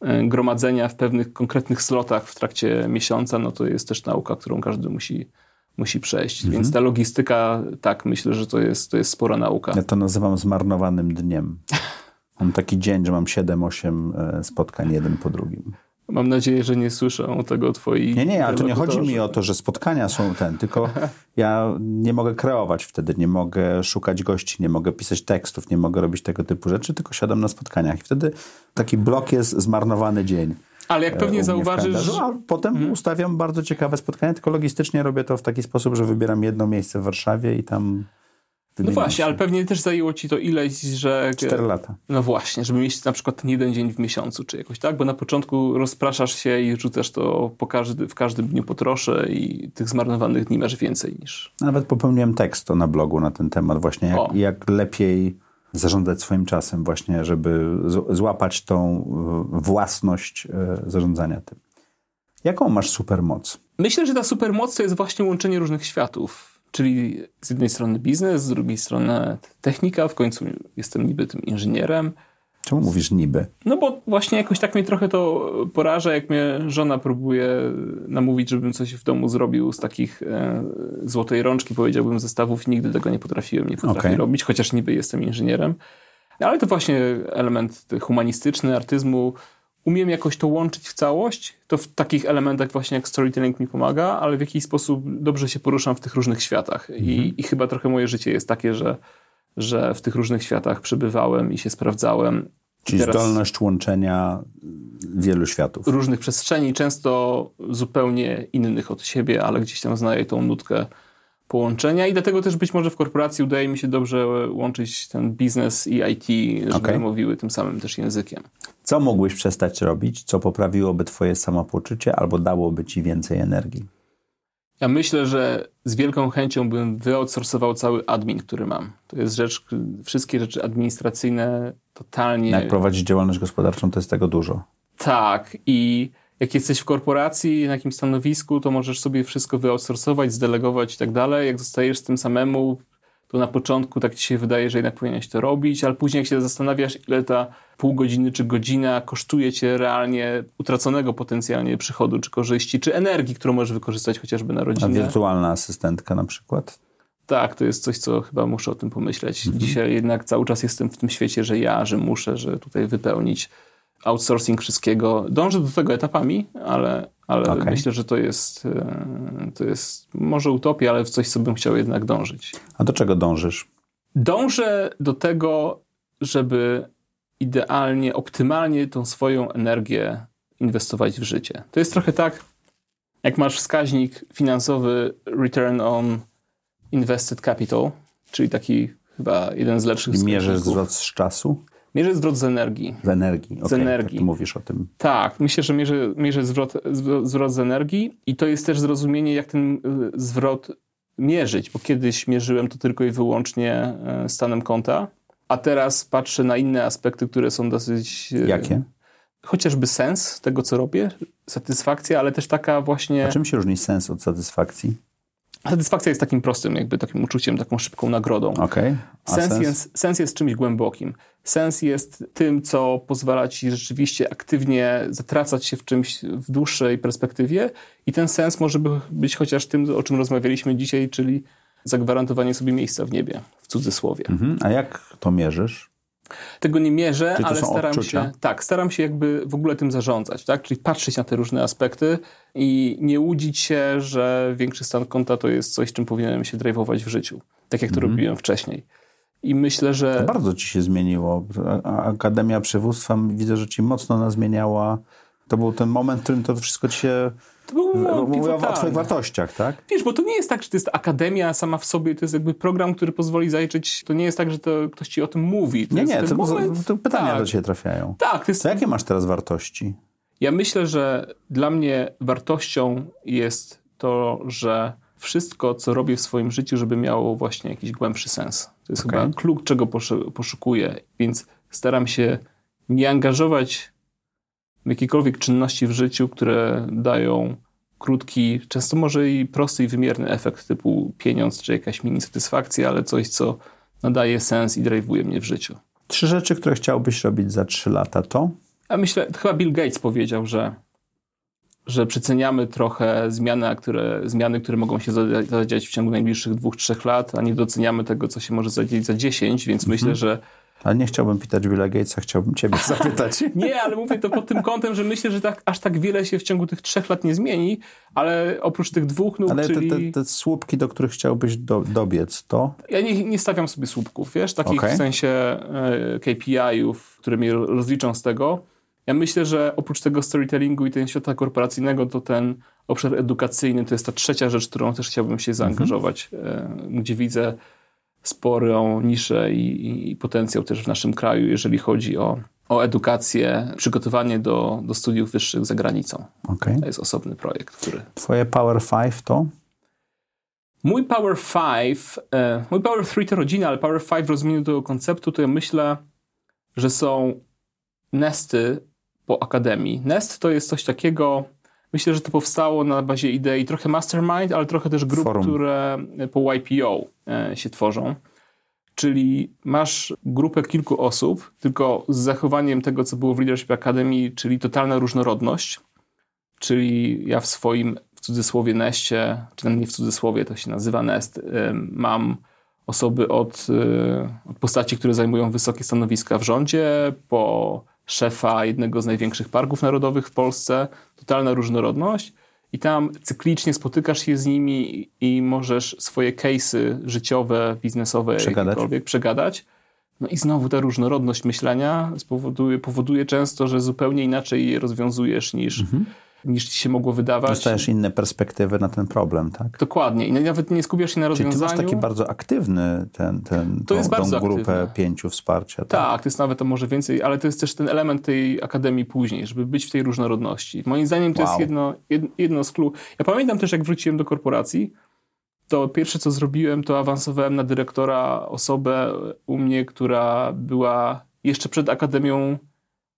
e, gromadzenia w pewnych konkretnych slotach w trakcie miesiąca, no to jest też nauka, którą każdy musi, musi przejść. Mhm. Więc ta logistyka, tak, myślę, że to jest, to jest spora nauka.
Ja to nazywam zmarnowanym dniem. [LAUGHS] Mam taki dzień, że mam 7-8 e, spotkań jeden po drugim.
Mam nadzieję, że nie słyszą tego twoi.
Nie, nie, ale to nie chodzi mi o to, że spotkania są ten, tylko [LAUGHS] ja nie mogę kreować wtedy, nie mogę szukać gości, nie mogę pisać tekstów, nie mogę robić tego typu rzeczy, tylko siadam na spotkaniach. I wtedy taki blok jest zmarnowany dzień.
Ale jak pewnie zauważysz.
A potem hmm. ustawiam bardzo ciekawe spotkanie, tylko logistycznie robię to w taki sposób, że wybieram jedno miejsce w Warszawie i tam
no właśnie, się. ale pewnie też zajęło ci to ileś, że...
Cztery lata.
No właśnie, żeby mieć na przykład ten jeden dzień w miesiącu, czy jakoś tak, bo na początku rozpraszasz się i rzucasz to po każdy, w każdym dniu po trosze i tych zmarnowanych dni masz więcej niż...
Nawet popełniłem tekst na blogu na ten temat właśnie, jak, jak lepiej zarządzać swoim czasem właśnie, żeby złapać tą własność e, zarządzania tym. Jaką masz supermoc?
Myślę, że ta supermoc to jest właśnie łączenie różnych światów Czyli z jednej strony biznes, z drugiej strony technika, w końcu jestem niby tym inżynierem.
Czemu mówisz niby?
No bo właśnie jakoś tak mnie trochę to poraża, jak mnie żona próbuje namówić, żebym coś w domu zrobił z takich e, złotej rączki, powiedziałbym, zestawów. Nigdy tego nie potrafiłem, nie potrafię okay. robić, chociaż niby jestem inżynierem. Ale to właśnie element humanistyczny, artyzmu, umiem jakoś to łączyć w całość, to w takich elementach właśnie jak storytelling mi pomaga, ale w jakiś sposób dobrze się poruszam w tych różnych światach. Mhm. I, I, chyba trochę moje życie jest takie, że, że w tych różnych światach przebywałem i się sprawdzałem.
Czyli zdolność łączenia wielu światów.
Różnych przestrzeni, często zupełnie innych od siebie, ale gdzieś tam znaję tą nutkę połączenia i dlatego też być może w korporacji udaje mi się dobrze łączyć ten biznes i IT, żeby okay. mówiły tym samym też językiem.
Co mógłbyś przestać robić, co poprawiłoby twoje samopoczucie albo dałoby ci więcej energii?
Ja myślę, że z wielką chęcią bym wyoutsourcował cały admin, który mam. To jest rzecz, wszystkie rzeczy administracyjne totalnie...
Jak prowadzić działalność gospodarczą, to jest tego dużo.
Tak i jak jesteś w korporacji, na jakimś stanowisku, to możesz sobie wszystko wyoutsourcować, zdelegować i tak dalej. Jak zostajesz z tym samemu, to na początku tak ci się wydaje, że jednak powinieneś to robić, ale później jak się zastanawiasz, ile ta pół godziny czy godzina kosztuje cię realnie utraconego potencjalnie przychodu, czy korzyści, czy energii, którą możesz wykorzystać chociażby na rodzinę.
A wirtualna asystentka na przykład?
Tak, to jest coś, co chyba muszę o tym pomyśleć. Mhm. Dzisiaj jednak cały czas jestem w tym świecie, że ja, że muszę, że tutaj wypełnić outsourcing wszystkiego. Dążę do tego etapami, ale, ale okay. myślę, że to jest, e, to jest może utopia, ale w coś, co bym chciał jednak dążyć.
A do czego dążysz?
Dążę do tego, żeby idealnie, optymalnie tą swoją energię inwestować w życie. To jest trochę tak, jak masz wskaźnik finansowy return on invested capital, czyli taki chyba jeden z lepszych
I mierzysz wzrost z czasu?
Mierzę zwrot z energii.
Z energii, okay,
z energii.
Tak mówisz o tym.
Tak, myślę, że mierzę, mierzę zwrot, zwrot z energii i to jest też zrozumienie, jak ten y, zwrot mierzyć, bo kiedyś mierzyłem to tylko i wyłącznie y, stanem konta, a teraz patrzę na inne aspekty, które są dosyć...
Y, Jakie?
Chociażby sens tego, co robię, satysfakcja, ale też taka właśnie...
A czym się różni sens od satysfakcji?
Satysfakcja jest takim prostym, jakby takim uczuciem, taką szybką nagrodą.
Okay.
Sens, sens? Jest, sens jest czymś głębokim. Sens jest tym, co pozwala ci rzeczywiście aktywnie zatracać się w czymś w dłuższej perspektywie i ten sens może być chociaż tym, o czym rozmawialiśmy dzisiaj, czyli zagwarantowanie sobie miejsca w niebie, w cudzysłowie.
Mhm. A jak to mierzysz?
Tego nie mierzę, ale staram odczucia? się. Tak, staram się jakby w ogóle tym zarządzać, tak? Czyli patrzeć na te różne aspekty i nie łudzić się, że większy stan konta to jest coś, czym powinienem się drive'ować w życiu. Tak jak to mhm. robiłem wcześniej. I myślę, że.
To bardzo ci się zmieniło. Akademia Przywództwa widzę, że ci mocno nazmieniała. To był ten moment, w którym to wszystko ci się to był Mówię o twoich wartościach, tak?
Wiesz, bo to nie jest tak, że to jest akademia sama w sobie, to jest jakby program, który pozwoli zajrzeć. To nie jest tak, że to ktoś ci o tym mówi. To
nie, nie, to, moment... to, pytania tak. do ciebie trafiają.
Tak.
To, jest... to jakie masz teraz wartości?
Ja myślę, że dla mnie wartością jest to, że wszystko, co robię w swoim życiu, żeby miało właśnie jakiś głębszy sens. To jest okay. chyba klucz, czego poszukuję. Więc staram się nie angażować w jakiekolwiek czynności w życiu, które dają krótki, często może i prosty i wymierny efekt typu pieniądz czy jakaś mini satysfakcja, ale coś, co nadaje sens i drive'uje mnie w życiu.
Trzy rzeczy, które chciałbyś robić za trzy lata to?
Ja myślę, chyba Bill Gates powiedział, że, że przeceniamy trochę zmiany które, zmiany, które mogą się zadziać w ciągu najbliższych dwóch, trzech lat, a nie doceniamy tego, co się może zadziać za dziesięć, więc mhm. myślę, że
ale nie chciałbym pytać Billa Gatesa, chciałbym ciebie [LAUGHS] zapytać.
nie, ale mówię to pod tym kątem, że myślę, że tak, aż tak wiele się w ciągu tych trzech lat nie zmieni, ale oprócz tych dwóch nóg,
Ale
czyli...
te, te, te słupki, do których chciałbyś do, dobiec, to?
Ja nie, nie stawiam sobie słupków, wiesz, takich okay. w sensie e, KPI-ów, które mnie rozliczą z tego. Ja myślę, że oprócz tego storytellingu i tego świata korporacyjnego, to ten obszar edukacyjny to jest ta trzecia rzecz, którą też chciałbym się zaangażować, mm -hmm. gdzie widzę sporą niszę i, i, potencjał też w naszym kraju, jeżeli chodzi o, o edukację, przygotowanie do, do studiów wyższych za granicą. Okay. To jest osobny projekt, który...
Twoje Power 5 to?
Mój Power 5, e, mój Power 3 to rodzina, ale Power 5 w rozumieniu tego konceptu to ja myślę, że są nesty po akademii. Nest to jest coś takiego, myślę, że to powstało na bazie idei trochę mastermind, ale trochę też grup, Forum. które po YPO e, się tworzą. Czyli masz grupę kilku osób, tylko z zachowaniem tego, co było w Leadership Academy, czyli totalna różnorodność. Czyli ja w swoim, w cudzysłowie, neście, czy tam nie w cudzysłowie, to się nazywa nest, e, mam osoby od, e, od postaci, które zajmują wysokie stanowiska w rządzie, po szefa jednego z największych parków narodowych w Polsce, totalna różnorodność i tam cyklicznie spotykasz się z nimi i możesz swoje case'y życiowe, biznesowe, przegadać. jakiekolwiek przegadać. No i znowu ta różnorodność myślenia spowoduje, powoduje często, że zupełnie inaczej je rozwiązujesz niż, mhm niż ci się mogło wydawać.
Dostajesz inne perspektywy na ten problem, tak?
Dokładnie. I nawet nie skupiasz się na rozwiązaniu.
Czyli ty masz taki bardzo aktywny ten, ten, to tą, jest bardzo tą grupę aktywne. pięciu wsparcia. Tak?
tak, to jest nawet to może więcej, ale to jest też ten element tej akademii później, żeby być w tej różnorodności. Moim zdaniem to wow. jest jedno, jedno z clue. Ja pamiętam też, jak wróciłem do korporacji, to pierwsze, co zrobiłem, to awansowałem na dyrektora osobę u mnie, która była jeszcze przed akademią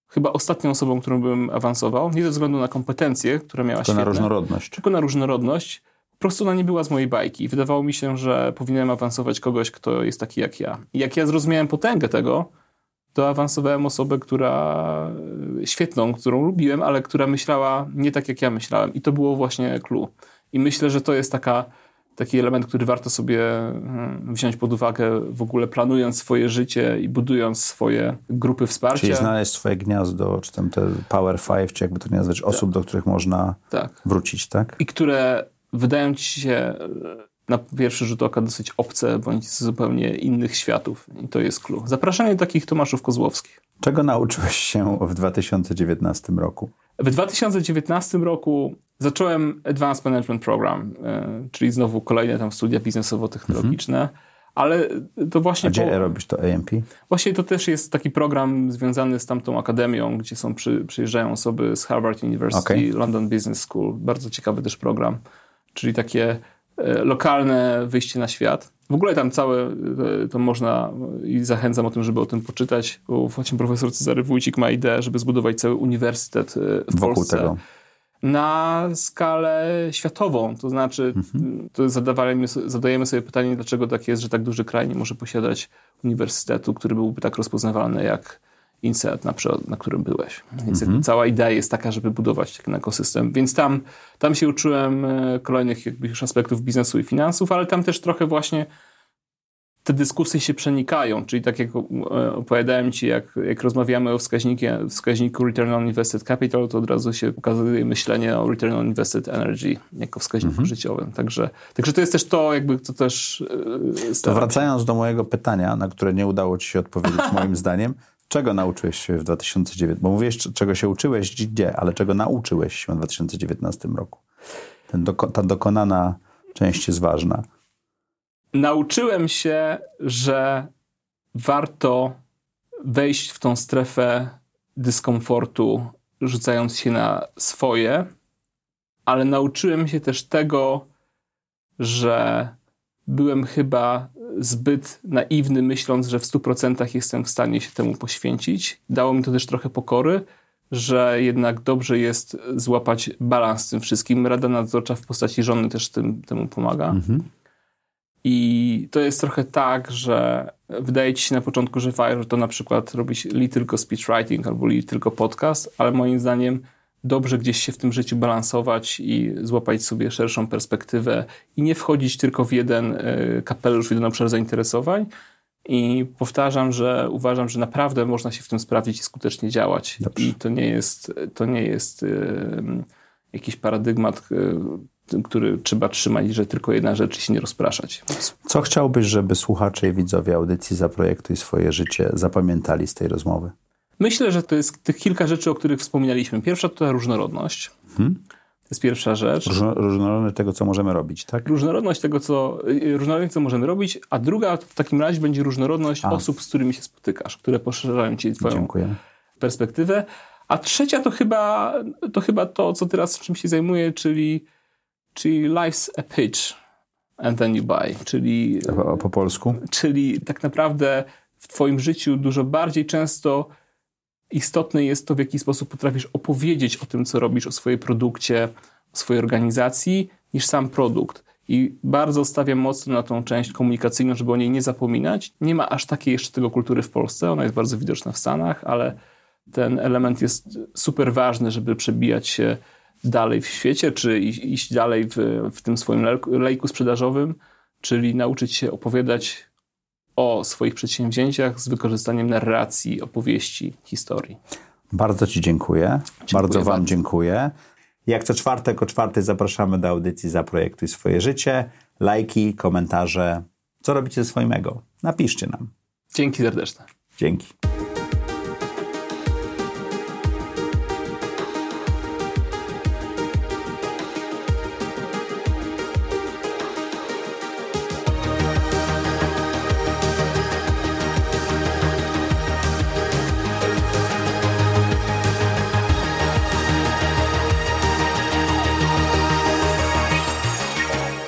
chyba ostatnią osobą, którą bym awansował, nie ze względu na kompetencje, które miała
Tylko świetne, na różnorodność.
Tylko na różnorodność. Po prostu ona nie była z mojej bajki. Wydawało mi się, że powinienem awansować kogoś, kto jest taki jak ja. I jak ja zrozumiałem potęgę tego, to awansowałem osobę, która e, świetną, którą lubiłem, ale która myślała nie tak, jak ja myślałem. I to było właśnie clue. I myślę, że to jest taka taki element, który warto sobie hmm, wziąć pod uwagę w ogóle planując swoje życie i budując swoje grupy wsparcia.
Czyli znaleźć swoje gniazdo, czy tam te Power Five, czy jakby to nie nazwać, osób, do których można tak. wrócić, tak?
I które wydają ci się e, na pierwszy rzut oka dosyć obce, bądź z zupełnie innych światów. I to jest clue. Zapraszanie takich Tomaszów Kozłowskich.
Czego nauczyłeś się w 2019 roku?
W 2019 roku zacząłem Advanced Management Program, e, czyli znowu kolejne tam studia biznesowo-technologiczne. Mhm. Ale to właśnie.
A gdzie po... robisz to AMP?
Właśnie to też jest taki program związany z tamtą akademią, gdzie są przy, przyjeżdżają osoby z Harvard University, okay. London Business School. Bardzo ciekawy też program. Czyli takie e, lokalne wyjście na świat. W ogóle tam całe e, to można i zachęcam o tym, żeby o tym poczytać, bo właśnie profesor Cezary Wójcik ma ideę, żeby zbudować cały uniwersytet w Wokół Polsce. Tego na skalę światową. To znaczy, mhm. to zadawajmy, zadajemy sobie pytanie, dlaczego tak jest, że tak duży kraj nie może posiadać uniwersytetu, który byłby tak rozpoznawalny jak INSEAD, na, na którym byłeś. Więc mhm. cała idea jest taka, żeby budować taki ekosystem. Więc tam, tam się uczyłem e, kolejnych jakby aspektów biznesu i finansów, ale tam też trochę właśnie te dyskusje się przenikają, czyli tak jak e, opowiadałem Ci, jak, jak rozmawiamy o wskaźniku Return on Invested Capital, to od razu się pokazuje myślenie o Return on Invested Energy jako wskaźniku mhm. życiowym. Także, także to jest też to, jakby to też...
Yy, to wracając do mojego pytania, na które nie udało Ci się odpowiedzieć [LAUGHS] moim zdaniem, czego nauczyłeś się w 2019? Bo mówisz, czego się uczyłeś gdzie, ale czego nauczyłeś się w 2019 roku? Ten doko ta dokonana część jest ważna
nauczyłem się, że warto wejść w tą strefę dyskomfortu, rzucając się na swoje, ale nauczyłem się też tego, że byłem chyba zbyt naiwny, myśląc, że w 100% jestem w stanie się temu poświęcić. Dało mi to też trochę pokory, że jednak dobrze jest złapać balans z tym wszystkim. Rada nadzorcza w postaci żony też tym, temu pomaga. Mhm. I to jest trochę tak, że wydaje ci się na początku, że fajnie, że to na przykład robić li tylko speechwriting albo li tylko podcast, ale moim zdaniem dobrze gdzieś się w tym życiu balansować i złapać sobie szerszą perspektywę i nie wchodzić tylko w jeden e, kapelusz, w jeden obszar zainteresowań. I powtarzam, że uważam, że naprawdę można się w tym sprawdzić i skutecznie działać. Dobrze. I to nie jest, to nie jest jakiś paradygmat, e, który trzeba trzymać, że tylko jedna rzecz i się nie rozpraszać.
Co chciałbyś, żeby słuchacze i widzowie audycji Zaprojektuj swoje życie zapamiętali z tej rozmowy?
Myślę, że to jest tych kilka rzeczy, o których wspominaliśmy. Pierwsza to różnorodność. Hmm? To jest pierwsza rzecz.
Różnorodność tego, co możemy robić, tak?
Różnorodność tego, co, y, różnorodność, co możemy robić, a druga w takim razie będzie różnorodność a. osób, z którymi się spotykasz, które poszerzają ci twoją Dziękuję. perspektywę. A trzecia to chyba, to chyba to, co teraz czym się zajmuję, czyli, czyli life's a pitch and then you buy, czyli...
A po polsku?
Czyli tak naprawdę w twoim życiu dużo bardziej często istotne jest to, w jaki sposób potrafisz opowiedzieć o tym, co robisz, o swojej produkcie, o swojej organizacji, niż sam produkt. I bardzo stawiam mocno na tą część komunikacyjną, żeby o niej nie zapominać. Nie ma aż takiej jeszcze tego kultury w Polsce, ona jest bardzo widoczna w Stanach, ale ten element jest super ważny, żeby przebijać się dalej w świecie, czy iść dalej w, w tym swoim lejku sprzedażowym, czyli nauczyć się opowiadać o swoich przedsięwzięciach z wykorzystaniem narracji, opowieści, historii.
Bardzo Ci dziękuję. dziękuję bardzo Wam bardzo. dziękuję. Jak co czwartek o czwartej zapraszamy do audycji Zaprojektuj swoje życie. Lajki, komentarze. Co robicie ze swoim ego? Napiszcie nam.
Dzięki serdeczne.
Dzięki.